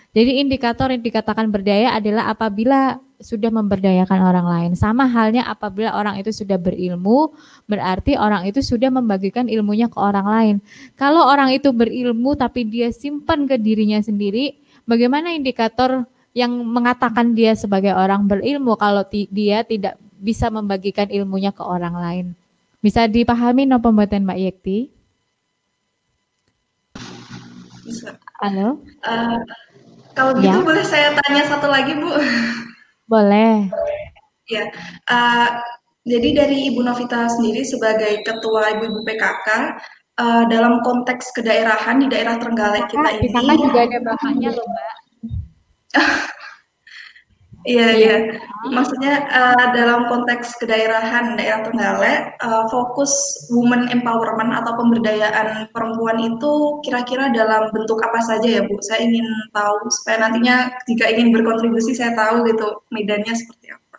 Jadi indikator yang dikatakan berdaya adalah apabila sudah memberdayakan orang lain. Sama halnya apabila orang itu sudah berilmu, berarti orang itu sudah membagikan ilmunya ke orang lain. Kalau orang itu berilmu tapi dia simpan ke dirinya sendiri, bagaimana indikator yang mengatakan dia sebagai orang berilmu kalau dia tidak bisa membagikan ilmunya ke orang lain? Bisa dipahami no pembuatan Mbak Yekti? Halo? Uh, kalau gitu ya. boleh saya tanya satu lagi, Bu? Boleh. Ya, uh, jadi dari Ibu Novita sendiri sebagai Ketua Ibu-Ibu PKK, uh, eh, dalam konteks kedaerahan di daerah Trenggalek kita ini. PKK juga ada bapaknya loh, Mbak. [LAUGHS] Iya, iya. Maksudnya uh, dalam konteks kedaerahan daerah Trenggalek, uh, fokus women empowerment atau pemberdayaan perempuan itu kira-kira dalam bentuk apa saja ya Bu? Saya ingin tahu supaya nantinya jika ingin berkontribusi saya tahu gitu medannya seperti apa.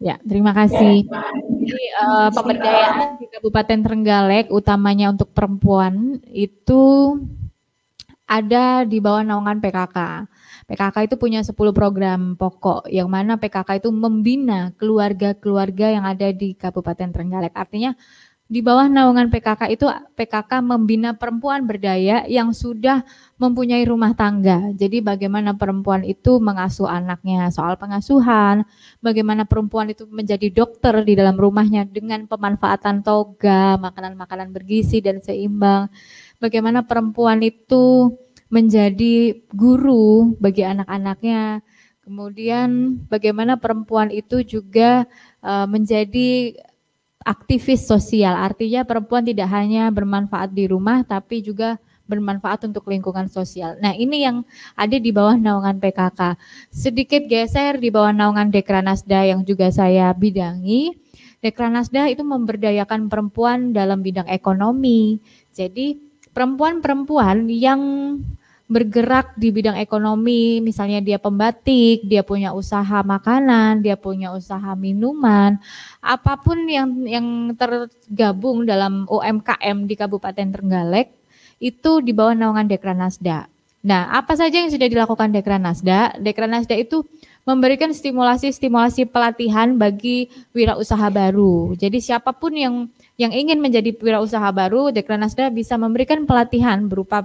Ya, terima kasih. Jadi uh, pemberdayaan di Kabupaten Trenggalek utamanya untuk perempuan itu ada di bawah naungan PKK. PKK itu punya 10 program pokok yang mana PKK itu membina keluarga-keluarga yang ada di Kabupaten Trenggalek. Artinya di bawah naungan PKK itu PKK membina perempuan berdaya yang sudah mempunyai rumah tangga. Jadi bagaimana perempuan itu mengasuh anaknya soal pengasuhan, bagaimana perempuan itu menjadi dokter di dalam rumahnya dengan pemanfaatan toga, makanan-makanan bergizi dan seimbang. Bagaimana perempuan itu menjadi guru bagi anak-anaknya. Kemudian bagaimana perempuan itu juga uh, menjadi aktivis sosial. Artinya perempuan tidak hanya bermanfaat di rumah tapi juga bermanfaat untuk lingkungan sosial. Nah, ini yang ada di bawah naungan PKK. Sedikit geser di bawah naungan Dekranasda yang juga saya bidangi. Dekranasda itu memberdayakan perempuan dalam bidang ekonomi. Jadi, perempuan-perempuan yang bergerak di bidang ekonomi, misalnya dia pembatik, dia punya usaha makanan, dia punya usaha minuman, apa pun yang yang tergabung dalam UMKM di Kabupaten Trenggalek itu di bawah naungan Dekranasda. Nah, apa saja yang sudah dilakukan Dekranasda? Dekranasda itu memberikan stimulasi-stimulasi pelatihan bagi wirausaha baru. Jadi siapa pun yang yang ingin menjadi wirausaha baru, Dekranasda bisa memberikan pelatihan berupa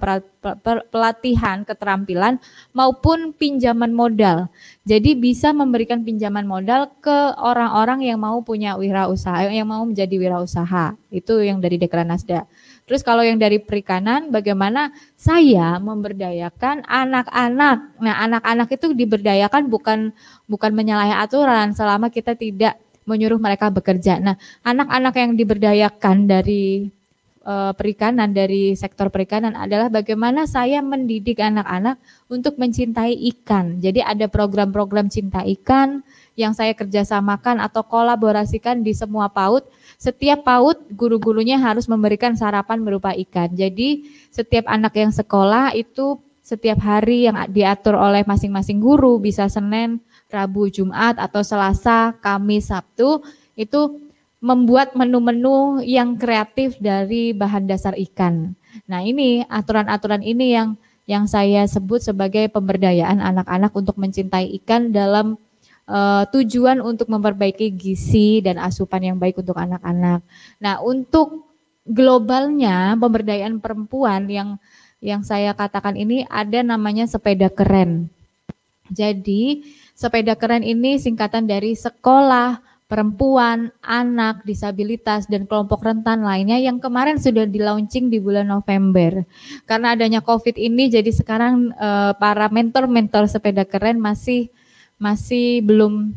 pelatihan keterampilan maupun pinjaman modal. Jadi bisa memberikan pinjaman modal ke orang-orang yang mau punya wirausaha, yang mau menjadi wirausaha. Itu yang dari Dekranasda. Terus kalau yang dari perikanan, bagaimana saya memberdayakan anak-anak. Nah, anak-anak itu diberdayakan bukan bukan menyalahi aturan selama kita tidak menyuruh mereka bekerja. Nah, anak-anak yang diberdayakan dari uh, perikanan dari sektor perikanan adalah bagaimana saya mendidik anak-anak untuk mencintai ikan. Jadi ada program-program cinta ikan yang saya kerjasamakan atau kolaborasikan di semua PAUD. Setiap PAUD guru-gurunya harus memberikan sarapan berupa ikan. Jadi setiap anak yang sekolah itu setiap hari yang diatur oleh masing-masing guru bisa Senin, Rabu, Jumat atau Selasa, Kamis, Sabtu itu membuat menu-menu yang kreatif dari bahan dasar ikan. Nah, ini aturan-aturan ini yang yang saya sebut sebagai pemberdayaan anak-anak untuk mencintai ikan dalam uh, tujuan untuk memperbaiki gizi dan asupan yang baik untuk anak-anak. Nah, untuk globalnya pemberdayaan perempuan yang yang saya katakan ini ada namanya sepeda keren. Jadi Sepeda keren ini singkatan dari sekolah, perempuan, anak, disabilitas, dan kelompok rentan lainnya yang kemarin sudah di launching di bulan November. Karena adanya COVID ini, jadi sekarang eh, para mentor-mentor sepeda keren masih masih belum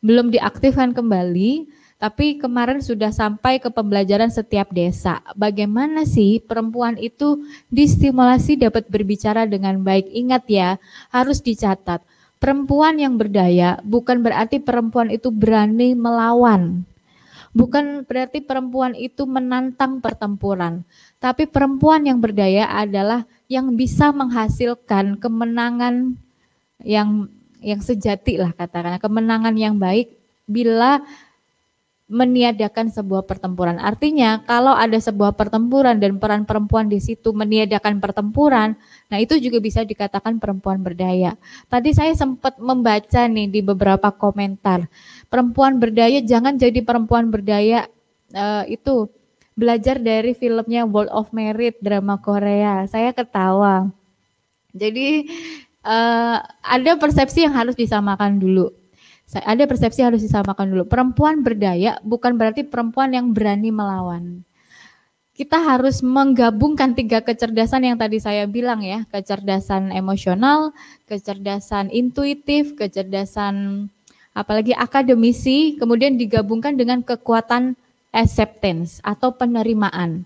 belum diaktifkan kembali. Tapi kemarin sudah sampai ke pembelajaran setiap desa. Bagaimana sih perempuan itu distimulasi dapat berbicara dengan baik? Ingat ya, harus dicatat Perempuan yang berdaya bukan berarti perempuan itu berani melawan. Bukan berarti perempuan itu menantang pertempuran. Tapi perempuan yang berdaya adalah yang bisa menghasilkan kemenangan yang yang sejati lah katakanlah kemenangan yang baik bila meniadakan sebuah pertempuran. Artinya kalau ada sebuah pertempuran dan peran perempuan di situ meniadakan pertempuran, nah itu juga bisa dikatakan perempuan berdaya. Tadi saya sempat membaca nih di beberapa komentar, perempuan berdaya jangan jadi perempuan berdaya uh, itu belajar dari filmnya World of Merit drama Korea. Saya ketawa. Jadi uh, ada persepsi yang harus disamakan dulu ada persepsi harus disamakan dulu. Perempuan berdaya bukan berarti perempuan yang berani melawan. Kita harus menggabungkan tiga kecerdasan yang tadi saya bilang ya, kecerdasan emosional, kecerdasan intuitif, kecerdasan apalagi akademisi, kemudian digabungkan dengan kekuatan acceptance atau penerimaan.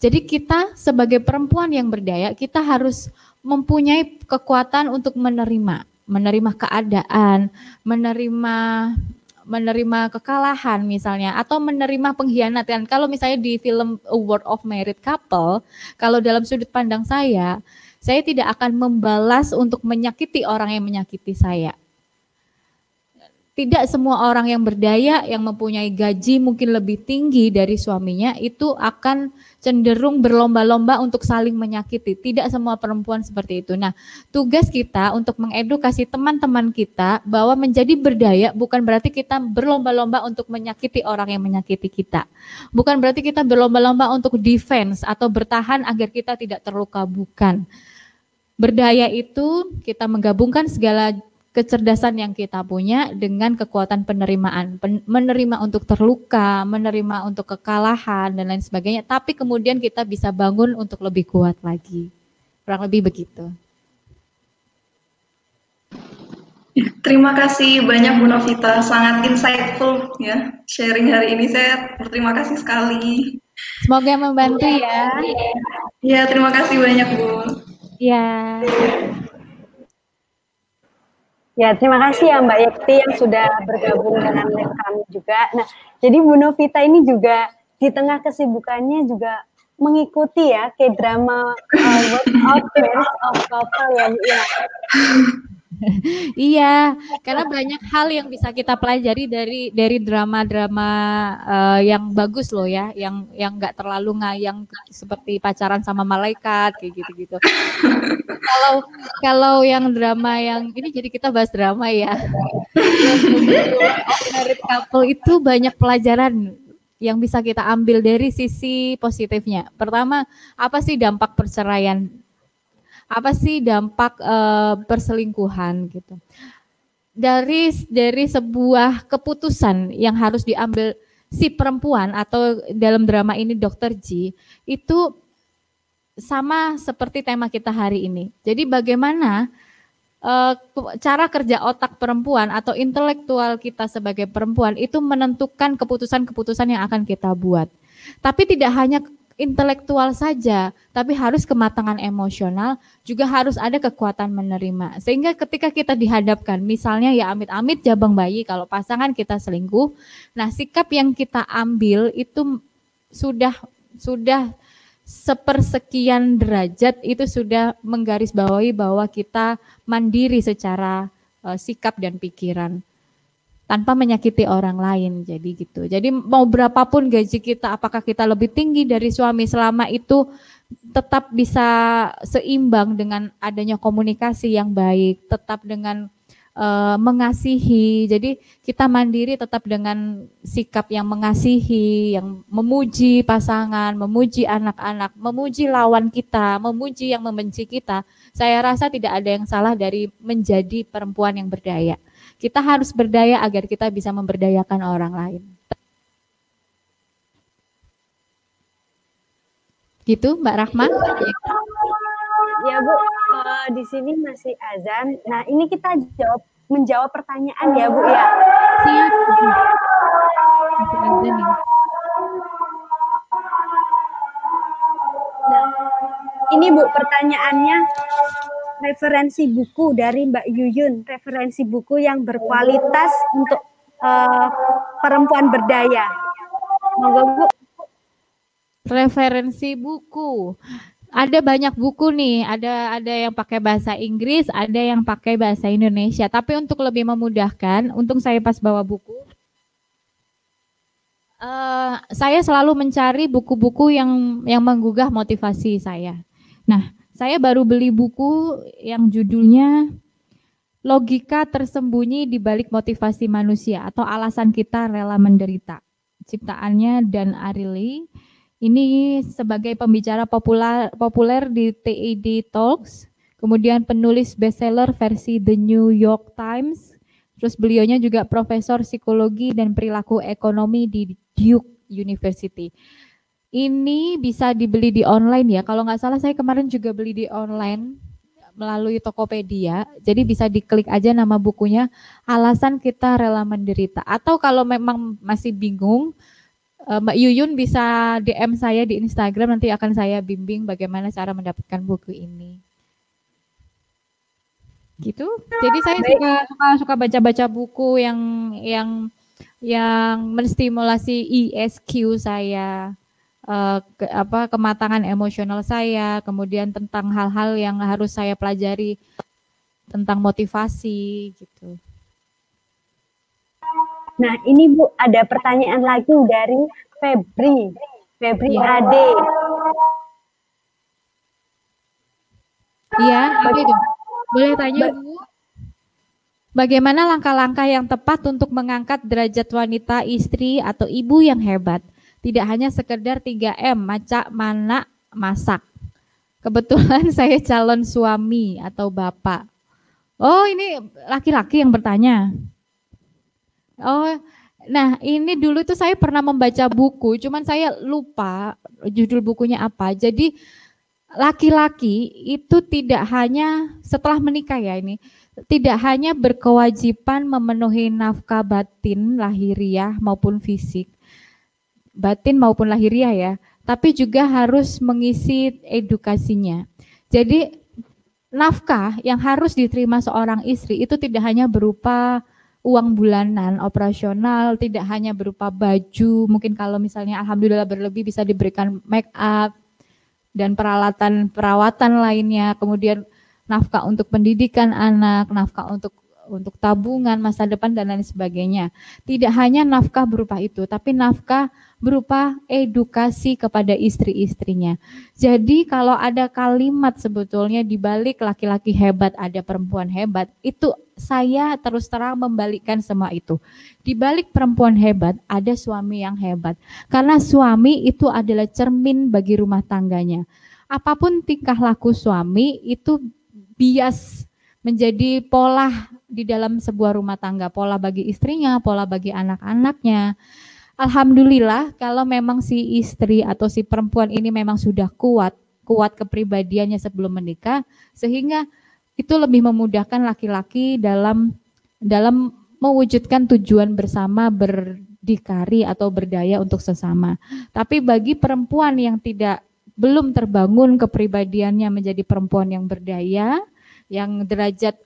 Jadi kita sebagai perempuan yang berdaya, kita harus mempunyai kekuatan untuk menerima menerima keadaan, menerima menerima kekalahan misalnya atau menerima pengkhianatan. Kalau misalnya di film World of Married Couple, kalau dalam sudut pandang saya, saya tidak akan membalas untuk menyakiti orang yang menyakiti saya tidak semua orang yang berdaya yang mempunyai gaji mungkin lebih tinggi dari suaminya itu akan cenderung berlomba-lomba untuk saling menyakiti. Tidak semua perempuan seperti itu. Nah, tugas kita untuk mengedukasi teman-teman kita bahwa menjadi berdaya bukan berarti kita berlomba-lomba untuk menyakiti orang yang menyakiti kita. Bukan berarti kita berlomba-lomba untuk defense atau bertahan agar kita tidak terluka, bukan. Berdaya itu kita menggabungkan segala kecerdasan yang kita punya dengan kekuatan penerimaan, pen, menerima untuk terluka, menerima untuk kekalahan dan lain sebagainya, tapi kemudian kita bisa bangun untuk lebih kuat lagi. Kurang lebih begitu. Ya, terima kasih banyak Bu Novita, sangat insightful ya sharing hari ini. Saya berterima kasih sekali. Semoga membantu ya. Ya, terima kasih banyak Bu. Ya. Ya, terima kasih ya Mbak Yekti yang sudah bergabung dengan kami juga. Nah, jadi Bu Novita ini juga di tengah kesibukannya juga mengikuti ya ke drama uh, Workout Marriage of Couple ya, ya. [LAUGHS] iya, karena banyak hal yang bisa kita pelajari dari dari drama-drama uh, yang bagus loh ya, yang yang nggak terlalu ngayang seperti pacaran sama malaikat kayak gitu-gitu. kalau kalau yang drama yang ini jadi kita bahas drama ya. [LAUGHS] Married couple itu banyak pelajaran yang bisa kita ambil dari sisi positifnya. Pertama, apa sih dampak perceraian apa sih dampak uh, perselingkuhan gitu. Dari dari sebuah keputusan yang harus diambil si perempuan atau dalam drama ini Dokter Ji itu sama seperti tema kita hari ini. Jadi bagaimana uh, cara kerja otak perempuan atau intelektual kita sebagai perempuan itu menentukan keputusan-keputusan yang akan kita buat. Tapi tidak hanya intelektual saja, tapi harus kematangan emosional, juga harus ada kekuatan menerima. Sehingga ketika kita dihadapkan, misalnya ya amit-amit jabang bayi, kalau pasangan kita selingkuh, nah sikap yang kita ambil itu sudah sudah sepersekian derajat itu sudah menggarisbawahi bahwa kita mandiri secara uh, sikap dan pikiran tanpa menyakiti orang lain. Jadi gitu. Jadi mau berapapun gaji kita, apakah kita lebih tinggi dari suami selama itu tetap bisa seimbang dengan adanya komunikasi yang baik, tetap dengan uh, mengasihi. Jadi kita mandiri tetap dengan sikap yang mengasihi, yang memuji pasangan, memuji anak-anak, memuji lawan kita, memuji yang membenci kita. Saya rasa tidak ada yang salah dari menjadi perempuan yang berdaya. Kita harus berdaya agar kita bisa memberdayakan orang lain. Gitu, Mbak Rahma? Ya Bu, uh, di sini masih azan. Nah ini kita jawab menjawab pertanyaan ya Bu ya. Siap. Masih azan nih. Nah, ini Bu pertanyaannya referensi buku dari Mbak Yuyun, referensi buku yang berkualitas untuk uh, perempuan berdaya. Monggo Bu. Referensi buku. Ada banyak buku nih, ada ada yang pakai bahasa Inggris, ada yang pakai bahasa Indonesia. Tapi untuk lebih memudahkan, untuk saya pas bawa buku, uh, saya selalu mencari buku-buku yang yang menggugah motivasi saya. Nah, saya baru beli buku yang judulnya Logika Tersembunyi di Balik Motivasi Manusia atau Alasan Kita Rela Menderita. Ciptaannya Dan Ariely. Ini sebagai pembicara populer, populer di TED Talks, kemudian penulis bestseller versi The New York Times, terus beliaunya juga profesor psikologi dan perilaku ekonomi di Duke University. Ini bisa dibeli di online ya. Kalau nggak salah saya kemarin juga beli di online melalui Tokopedia. Jadi bisa diklik aja nama bukunya Alasan Kita Rela Menderita. Atau kalau memang masih bingung, eh, Mbak Yuyun bisa DM saya di Instagram nanti akan saya bimbing bagaimana cara mendapatkan buku ini. Gitu. Jadi saya suka suka suka baca-baca buku yang yang yang menstimulasi ESQ saya uh, ke, apa kematangan emosional saya, kemudian tentang hal-hal yang harus saya pelajari tentang motivasi gitu. Nah, ini Bu ada pertanyaan lagi dari Febri. Febri ya. Ade. Iya, apa itu? Boleh tanya, Bu? Bagaimana langkah-langkah yang tepat untuk mengangkat derajat wanita, istri, atau ibu yang hebat? Tidak hanya sekedar 3M, macak, mana, masak. Kebetulan [LAUGHS] saya calon suami atau bapak. Oh, ini laki-laki yang bertanya. Oh, nah ini dulu itu saya pernah membaca buku, cuman saya lupa judul bukunya apa. Jadi laki-laki itu tidak hanya setelah menikah ya ini, tidak hanya berkewajiban memenuhi nafkah batin lahiriah maupun fisik, batin maupun lahiriah ya, tapi juga harus mengisi edukasinya. Jadi nafkah yang harus diterima seorang istri itu tidak hanya berupa uang bulanan operasional, tidak hanya berupa baju, mungkin kalau misalnya alhamdulillah berlebih bisa diberikan make up dan peralatan perawatan lainnya, kemudian nafkah untuk pendidikan anak, nafkah untuk untuk tabungan masa depan dan lain sebagainya. Tidak hanya nafkah berupa itu, tapi nafkah berupa edukasi kepada istri-istrinya. Jadi kalau ada kalimat sebetulnya di balik laki-laki hebat ada perempuan hebat, itu saya terus terang membalikkan semua itu. Di balik perempuan hebat ada suami yang hebat. Karena suami itu adalah cermin bagi rumah tangganya. Apa pun tingkah laku suami itu bias menjadi pola di dalam sebuah rumah tangga, pola bagi istrinya, pola bagi anak-anaknya. Alhamdulillah kalau memang si istri atau si perempuan ini memang sudah kuat, kuat kepribadiannya sebelum menikah sehingga itu lebih memudahkan laki-laki dalam dalam mewujudkan tujuan bersama berdikari atau berdaya untuk sesama. Tapi bagi perempuan yang tidak belum terbangun kepribadiannya menjadi perempuan yang berdaya, yang derajat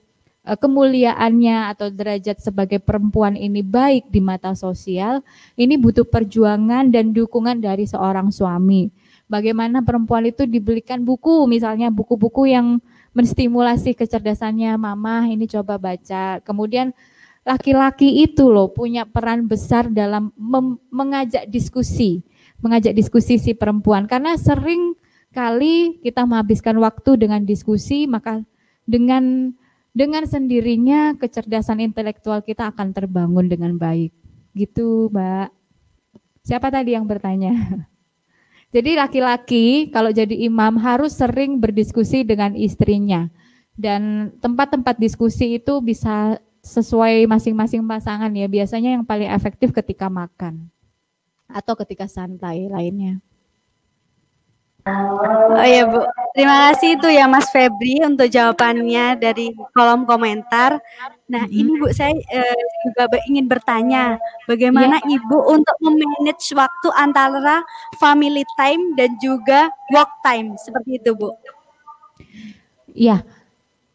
kemuliaannya atau derajat sebagai perempuan ini baik di mata sosial, ini butuh perjuangan dan dukungan dari seorang suami. Bagaimana perempuan itu dibelikan buku, misalnya buku-buku yang menstimulasi kecerdasannya, mama ini coba baca. Kemudian laki-laki itu loh punya peran besar dalam mengajak diskusi, mengajak diskusi si perempuan karena sering kali kita menghabiskan waktu dengan diskusi maka dengan dengan sendirinya kecerdasan intelektual kita akan terbangun dengan baik. Gitu, Mbak. Siapa tadi yang bertanya? [LAUGHS] Jadi laki-laki kalau jadi imam harus sering berdiskusi dengan istrinya. Dan tempat-tempat diskusi itu bisa sesuai masing-masing pasangan ya. Biasanya yang paling efektif ketika makan atau ketika santai lainnya. Oh iya Bu, terima kasih itu ya Mas Febri untuk jawabannya dari kolom komentar. Nah hmm. ini Bu saya eh, juga ingin bertanya, bagaimana ya. Ibu untuk memanage waktu antara family time dan juga work time seperti itu Bu? Iya,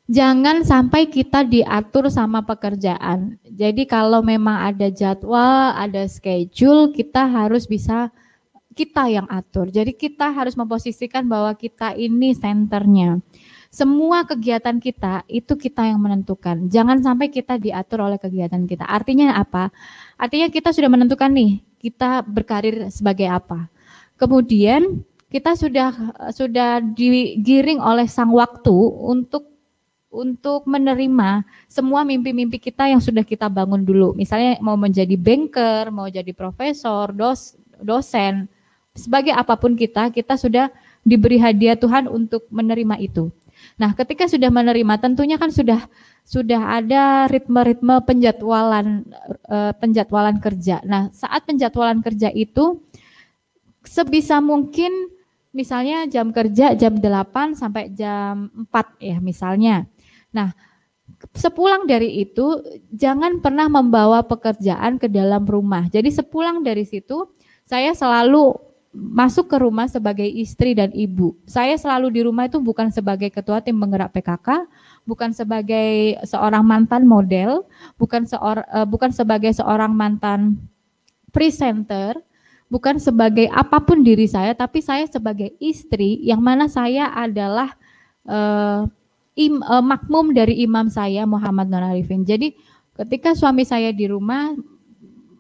jangan sampai kita diatur sama pekerjaan. Jadi kalau memang ada jadwal, ada schedule, kita harus bisa kita yang atur. Jadi kita harus memposisikan bahwa kita ini senternya. Semua kegiatan kita itu kita yang menentukan. Jangan sampai kita diatur oleh kegiatan kita. Artinya apa? Artinya kita sudah menentukan nih, kita berkarir sebagai apa. Kemudian kita sudah sudah digiring oleh sang waktu untuk untuk menerima semua mimpi-mimpi kita yang sudah kita bangun dulu. Misalnya mau menjadi banker, mau jadi profesor, dos, dosen, sebagai apa pun kita, kita sudah diberi hadiah Tuhan untuk menerima itu. Nah, ketika sudah menerima, tentunya kan sudah sudah ada ritme-ritme penjadwalan uh, penjadwalan kerja. Nah, saat penjadwalan kerja itu sebisa mungkin misalnya jam kerja jam 8 sampai jam 4 ya misalnya. Nah, sepulang dari itu jangan pernah membawa pekerjaan ke dalam rumah. Jadi sepulang dari situ saya selalu masuk ke rumah sebagai istri dan ibu. Saya selalu di rumah itu bukan sebagai ketua tim penggerak PKK, bukan sebagai seorang mantan model, bukan seor, uh, bukan sebagai seorang mantan presenter, bukan sebagai apa pun diri saya, tapi saya sebagai istri yang mana saya adalah uh, im, uh, makmum dari imam saya Muhammad Nur Arifin. Jadi ketika suami saya di rumah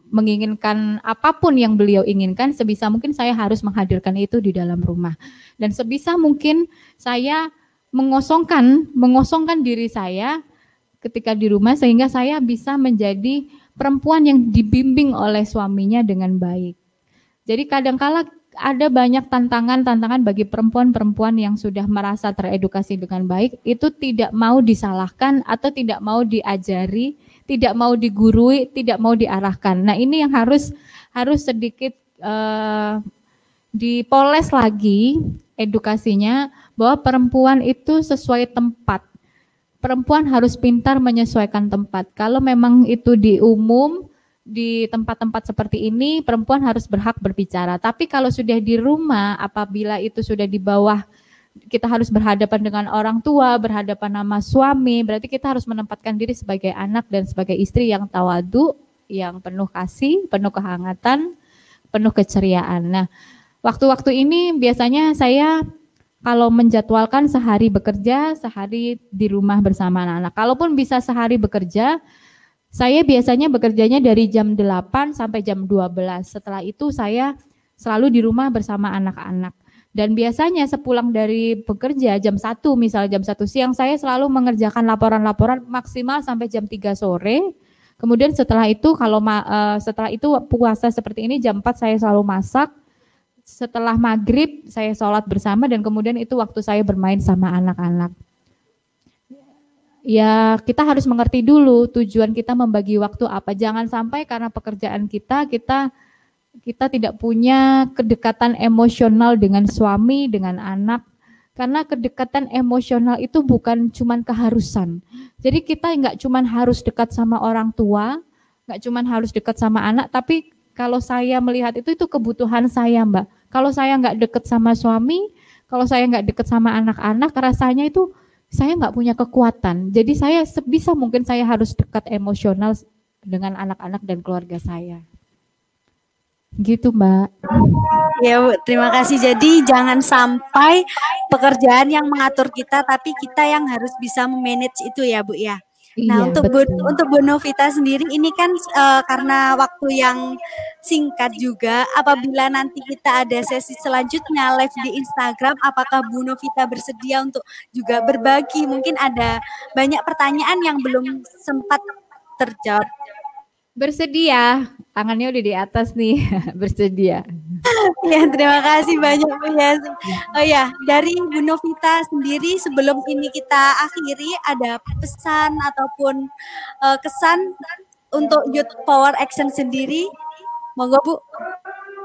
menginginkan apa pun yang beliau inginkan, sebisa mungkin saya harus menghadirkan itu di dalam rumah. Dan sebisa mungkin saya mengosongkan mengosongkan diri saya ketika di rumah sehingga saya bisa menjadi perempuan yang dibimbing oleh suaminya dengan baik. Jadi kadangkala ada banyak tantangan-tantangan bagi perempuan-perempuan yang sudah merasa teredukasi dengan baik itu tidak mau disalahkan atau tidak mau diajari tidak mau digurui, tidak mau diarahkan. Nah, ini yang harus harus sedikit uh, dipoles lagi edukasinya bahwa perempuan itu sesuai tempat. Perempuan harus pintar menyesuaikan tempat. Kalau memang itu di umum di tempat-tempat seperti ini perempuan harus berhak berbicara. Tapi kalau sudah di rumah apabila itu sudah di bawah kita harus berhadapan dengan orang tua, berhadapan nama suami, berarti kita harus menempatkan diri sebagai anak dan sebagai istri yang tawadu, yang penuh kasih, penuh kehangatan, penuh keceriaan. Nah, waktu-waktu ini biasanya saya kalau menjadwalkan sehari bekerja, sehari di rumah bersama anak-anak. Kalaupun bisa sehari bekerja, saya biasanya bekerjanya dari jam 8 sampai jam 12. Setelah itu saya selalu di rumah bersama anak-anak. Dan biasanya sepulang dari bekerja jam 1 misalnya jam 1 siang saya selalu mengerjakan laporan-laporan maksimal sampai jam 3 sore. Kemudian setelah itu kalau uh, setelah itu puasa seperti ini jam 4 saya selalu masak. Setelah maghrib saya sholat bersama dan kemudian itu waktu saya bermain sama anak-anak. Ya kita harus mengerti dulu tujuan kita membagi waktu apa. Jangan sampai karena pekerjaan kita kita kita tidak punya kedekatan emosional dengan suami, dengan anak, karena kedekatan emosional itu bukan cuma keharusan. Jadi kita nggak cuma harus dekat sama orang tua, nggak cuma harus dekat sama anak, tapi kalau saya melihat itu itu kebutuhan saya, Mbak. Kalau saya nggak dekat sama suami, kalau saya nggak dekat sama anak-anak, rasanya itu saya nggak punya kekuatan. Jadi saya sebisa mungkin saya harus dekat emosional dengan anak-anak dan keluarga saya. Gitu Mbak. Ya Bu, terima kasih. Jadi jangan sampai pekerjaan yang mengatur kita, tapi kita yang harus bisa memanage itu ya Bu ya. Nah iya, untuk Bu, untuk Bu Novita sendiri ini kan uh, karena waktu yang singkat juga, apabila nanti kita ada sesi selanjutnya live di Instagram, apakah Bu Novita bersedia untuk juga berbagi? Mungkin ada banyak pertanyaan yang belum sempat terjawab Bersedia, tangannya udah di atas nih, [LAUGHS] bersedia. ya, terima kasih banyak Bu ya. Oh ya, dari Bu Novita sendiri sebelum ini kita akhiri ada pesan ataupun uh, kesan untuk Youth Power Action sendiri. Monggo Bu.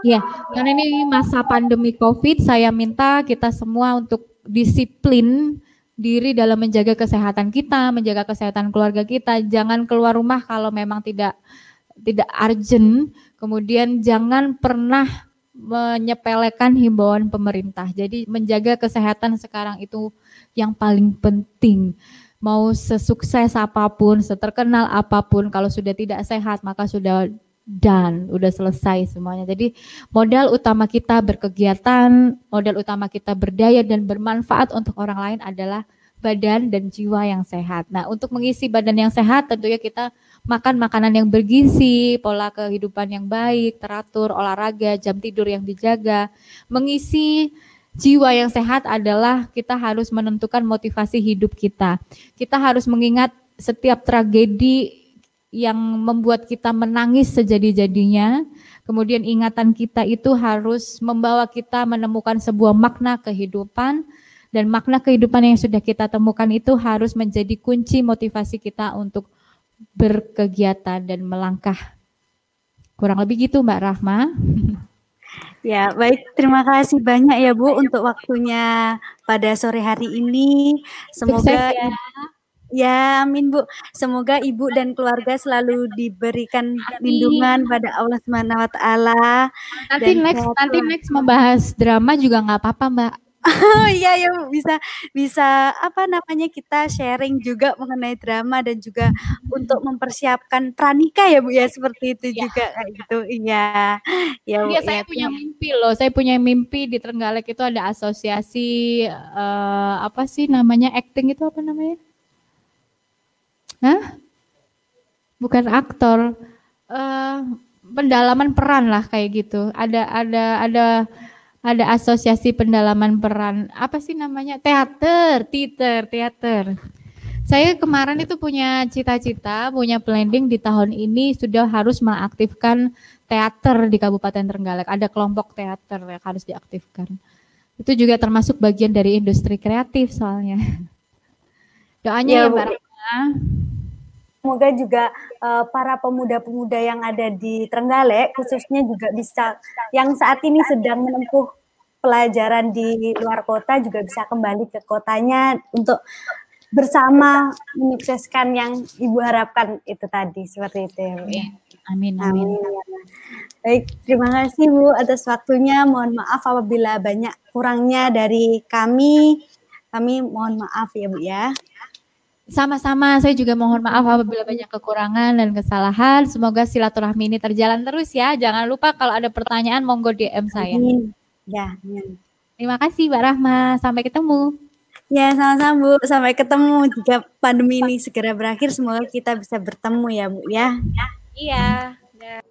Ya, karena ini masa pandemi Covid, saya minta kita semua untuk disiplin diri dalam menjaga kesehatan kita, menjaga kesehatan keluarga kita. Jangan keluar rumah kalau memang tidak tidak urgent. Kemudian jangan pernah menyepelekan himbauan pemerintah. Jadi menjaga kesehatan sekarang itu yang paling penting. Mau sesukses apa pun, seterkenal apa pun, kalau sudah tidak sehat maka sudah dan udah selesai semuanya. Jadi modal utama kita berkegiatan, modal utama kita berdaya dan bermanfaat untuk orang lain adalah badan dan jiwa yang sehat. Nah, untuk mengisi badan yang sehat tentunya kita makan makanan yang bergizi, pola kehidupan yang baik, teratur, olahraga, jam tidur yang dijaga. Mengisi jiwa yang sehat adalah kita harus menentukan motivasi hidup kita. Kita harus mengingat setiap tragedi yang membuat kita menangis sejadi-jadinya. Kemudian ingatan kita itu harus membawa kita menemukan sebuah makna kehidupan dan makna kehidupan yang sudah kita temukan itu harus menjadi kunci motivasi kita untuk berkegiatan dan melangkah. Kurang lebih gitu Mbak Rahma. [LAUGHS] Ya, baik. Terima kasih banyak ya Bu untuk waktunya pada sore hari ini. Semoga ya. Ya, amin Bu. Semoga Ibu dan keluarga selalu diberikan lindungan pada Allah Subhanahu wa taala. Nanti next nanti next membahas drama juga nggak apa-apa, Mbak. Oh iya ya bisa bisa apa namanya kita sharing juga mengenai drama dan juga untuk mempersiapkan pranikah ya Bu ya seperti itu ya. juga kayak gitu. Iya. Ya Bu. Iya, saya ya, punya mimpi loh. Saya punya mimpi di Trenggalek itu ada asosiasi uh, apa sih namanya acting itu apa namanya? Hah? Bukan aktor. Uh, pendalaman peran lah kayak gitu. Ada ada ada ada asosiasi pendalaman peran. Apa sih namanya? Teater teater teater. Saya kemarin itu punya cita-cita punya planning di tahun ini sudah harus mengaktifkan teater di Kabupaten Trenggalek. Ada kelompok teater yang harus diaktifkan. Itu juga termasuk bagian dari industri kreatif soalnya. [LAUGHS] Doanya ya, ya Mbak Semoga juga uh, para pemuda-pemuda yang ada di Trenggalek khususnya juga bisa yang saat ini sedang menempuh pelajaran di luar kota juga bisa kembali ke kotanya untuk bersama menyukseskan yang Ibu harapkan itu tadi seperti itu ya Bu. Ya. Amin. Amin. amin. Baik, terima kasih Bu atas waktunya. Mohon maaf apabila banyak kurangnya dari kami. Kami mohon maaf ya Bu ya. Sama-sama, saya juga mohon maaf apabila banyak kekurangan dan kesalahan. Semoga silaturahmi ini terjalan terus ya. Jangan lupa kalau ada pertanyaan monggo DM saya. Amin. Ya, amin. Terima kasih Mbak Rahma. Sampai ketemu. Ya, sama-sama Bu. Sampai ketemu jika pandemi ini segera berakhir. Semoga kita bisa bertemu ya Bu ya. Iya. ya.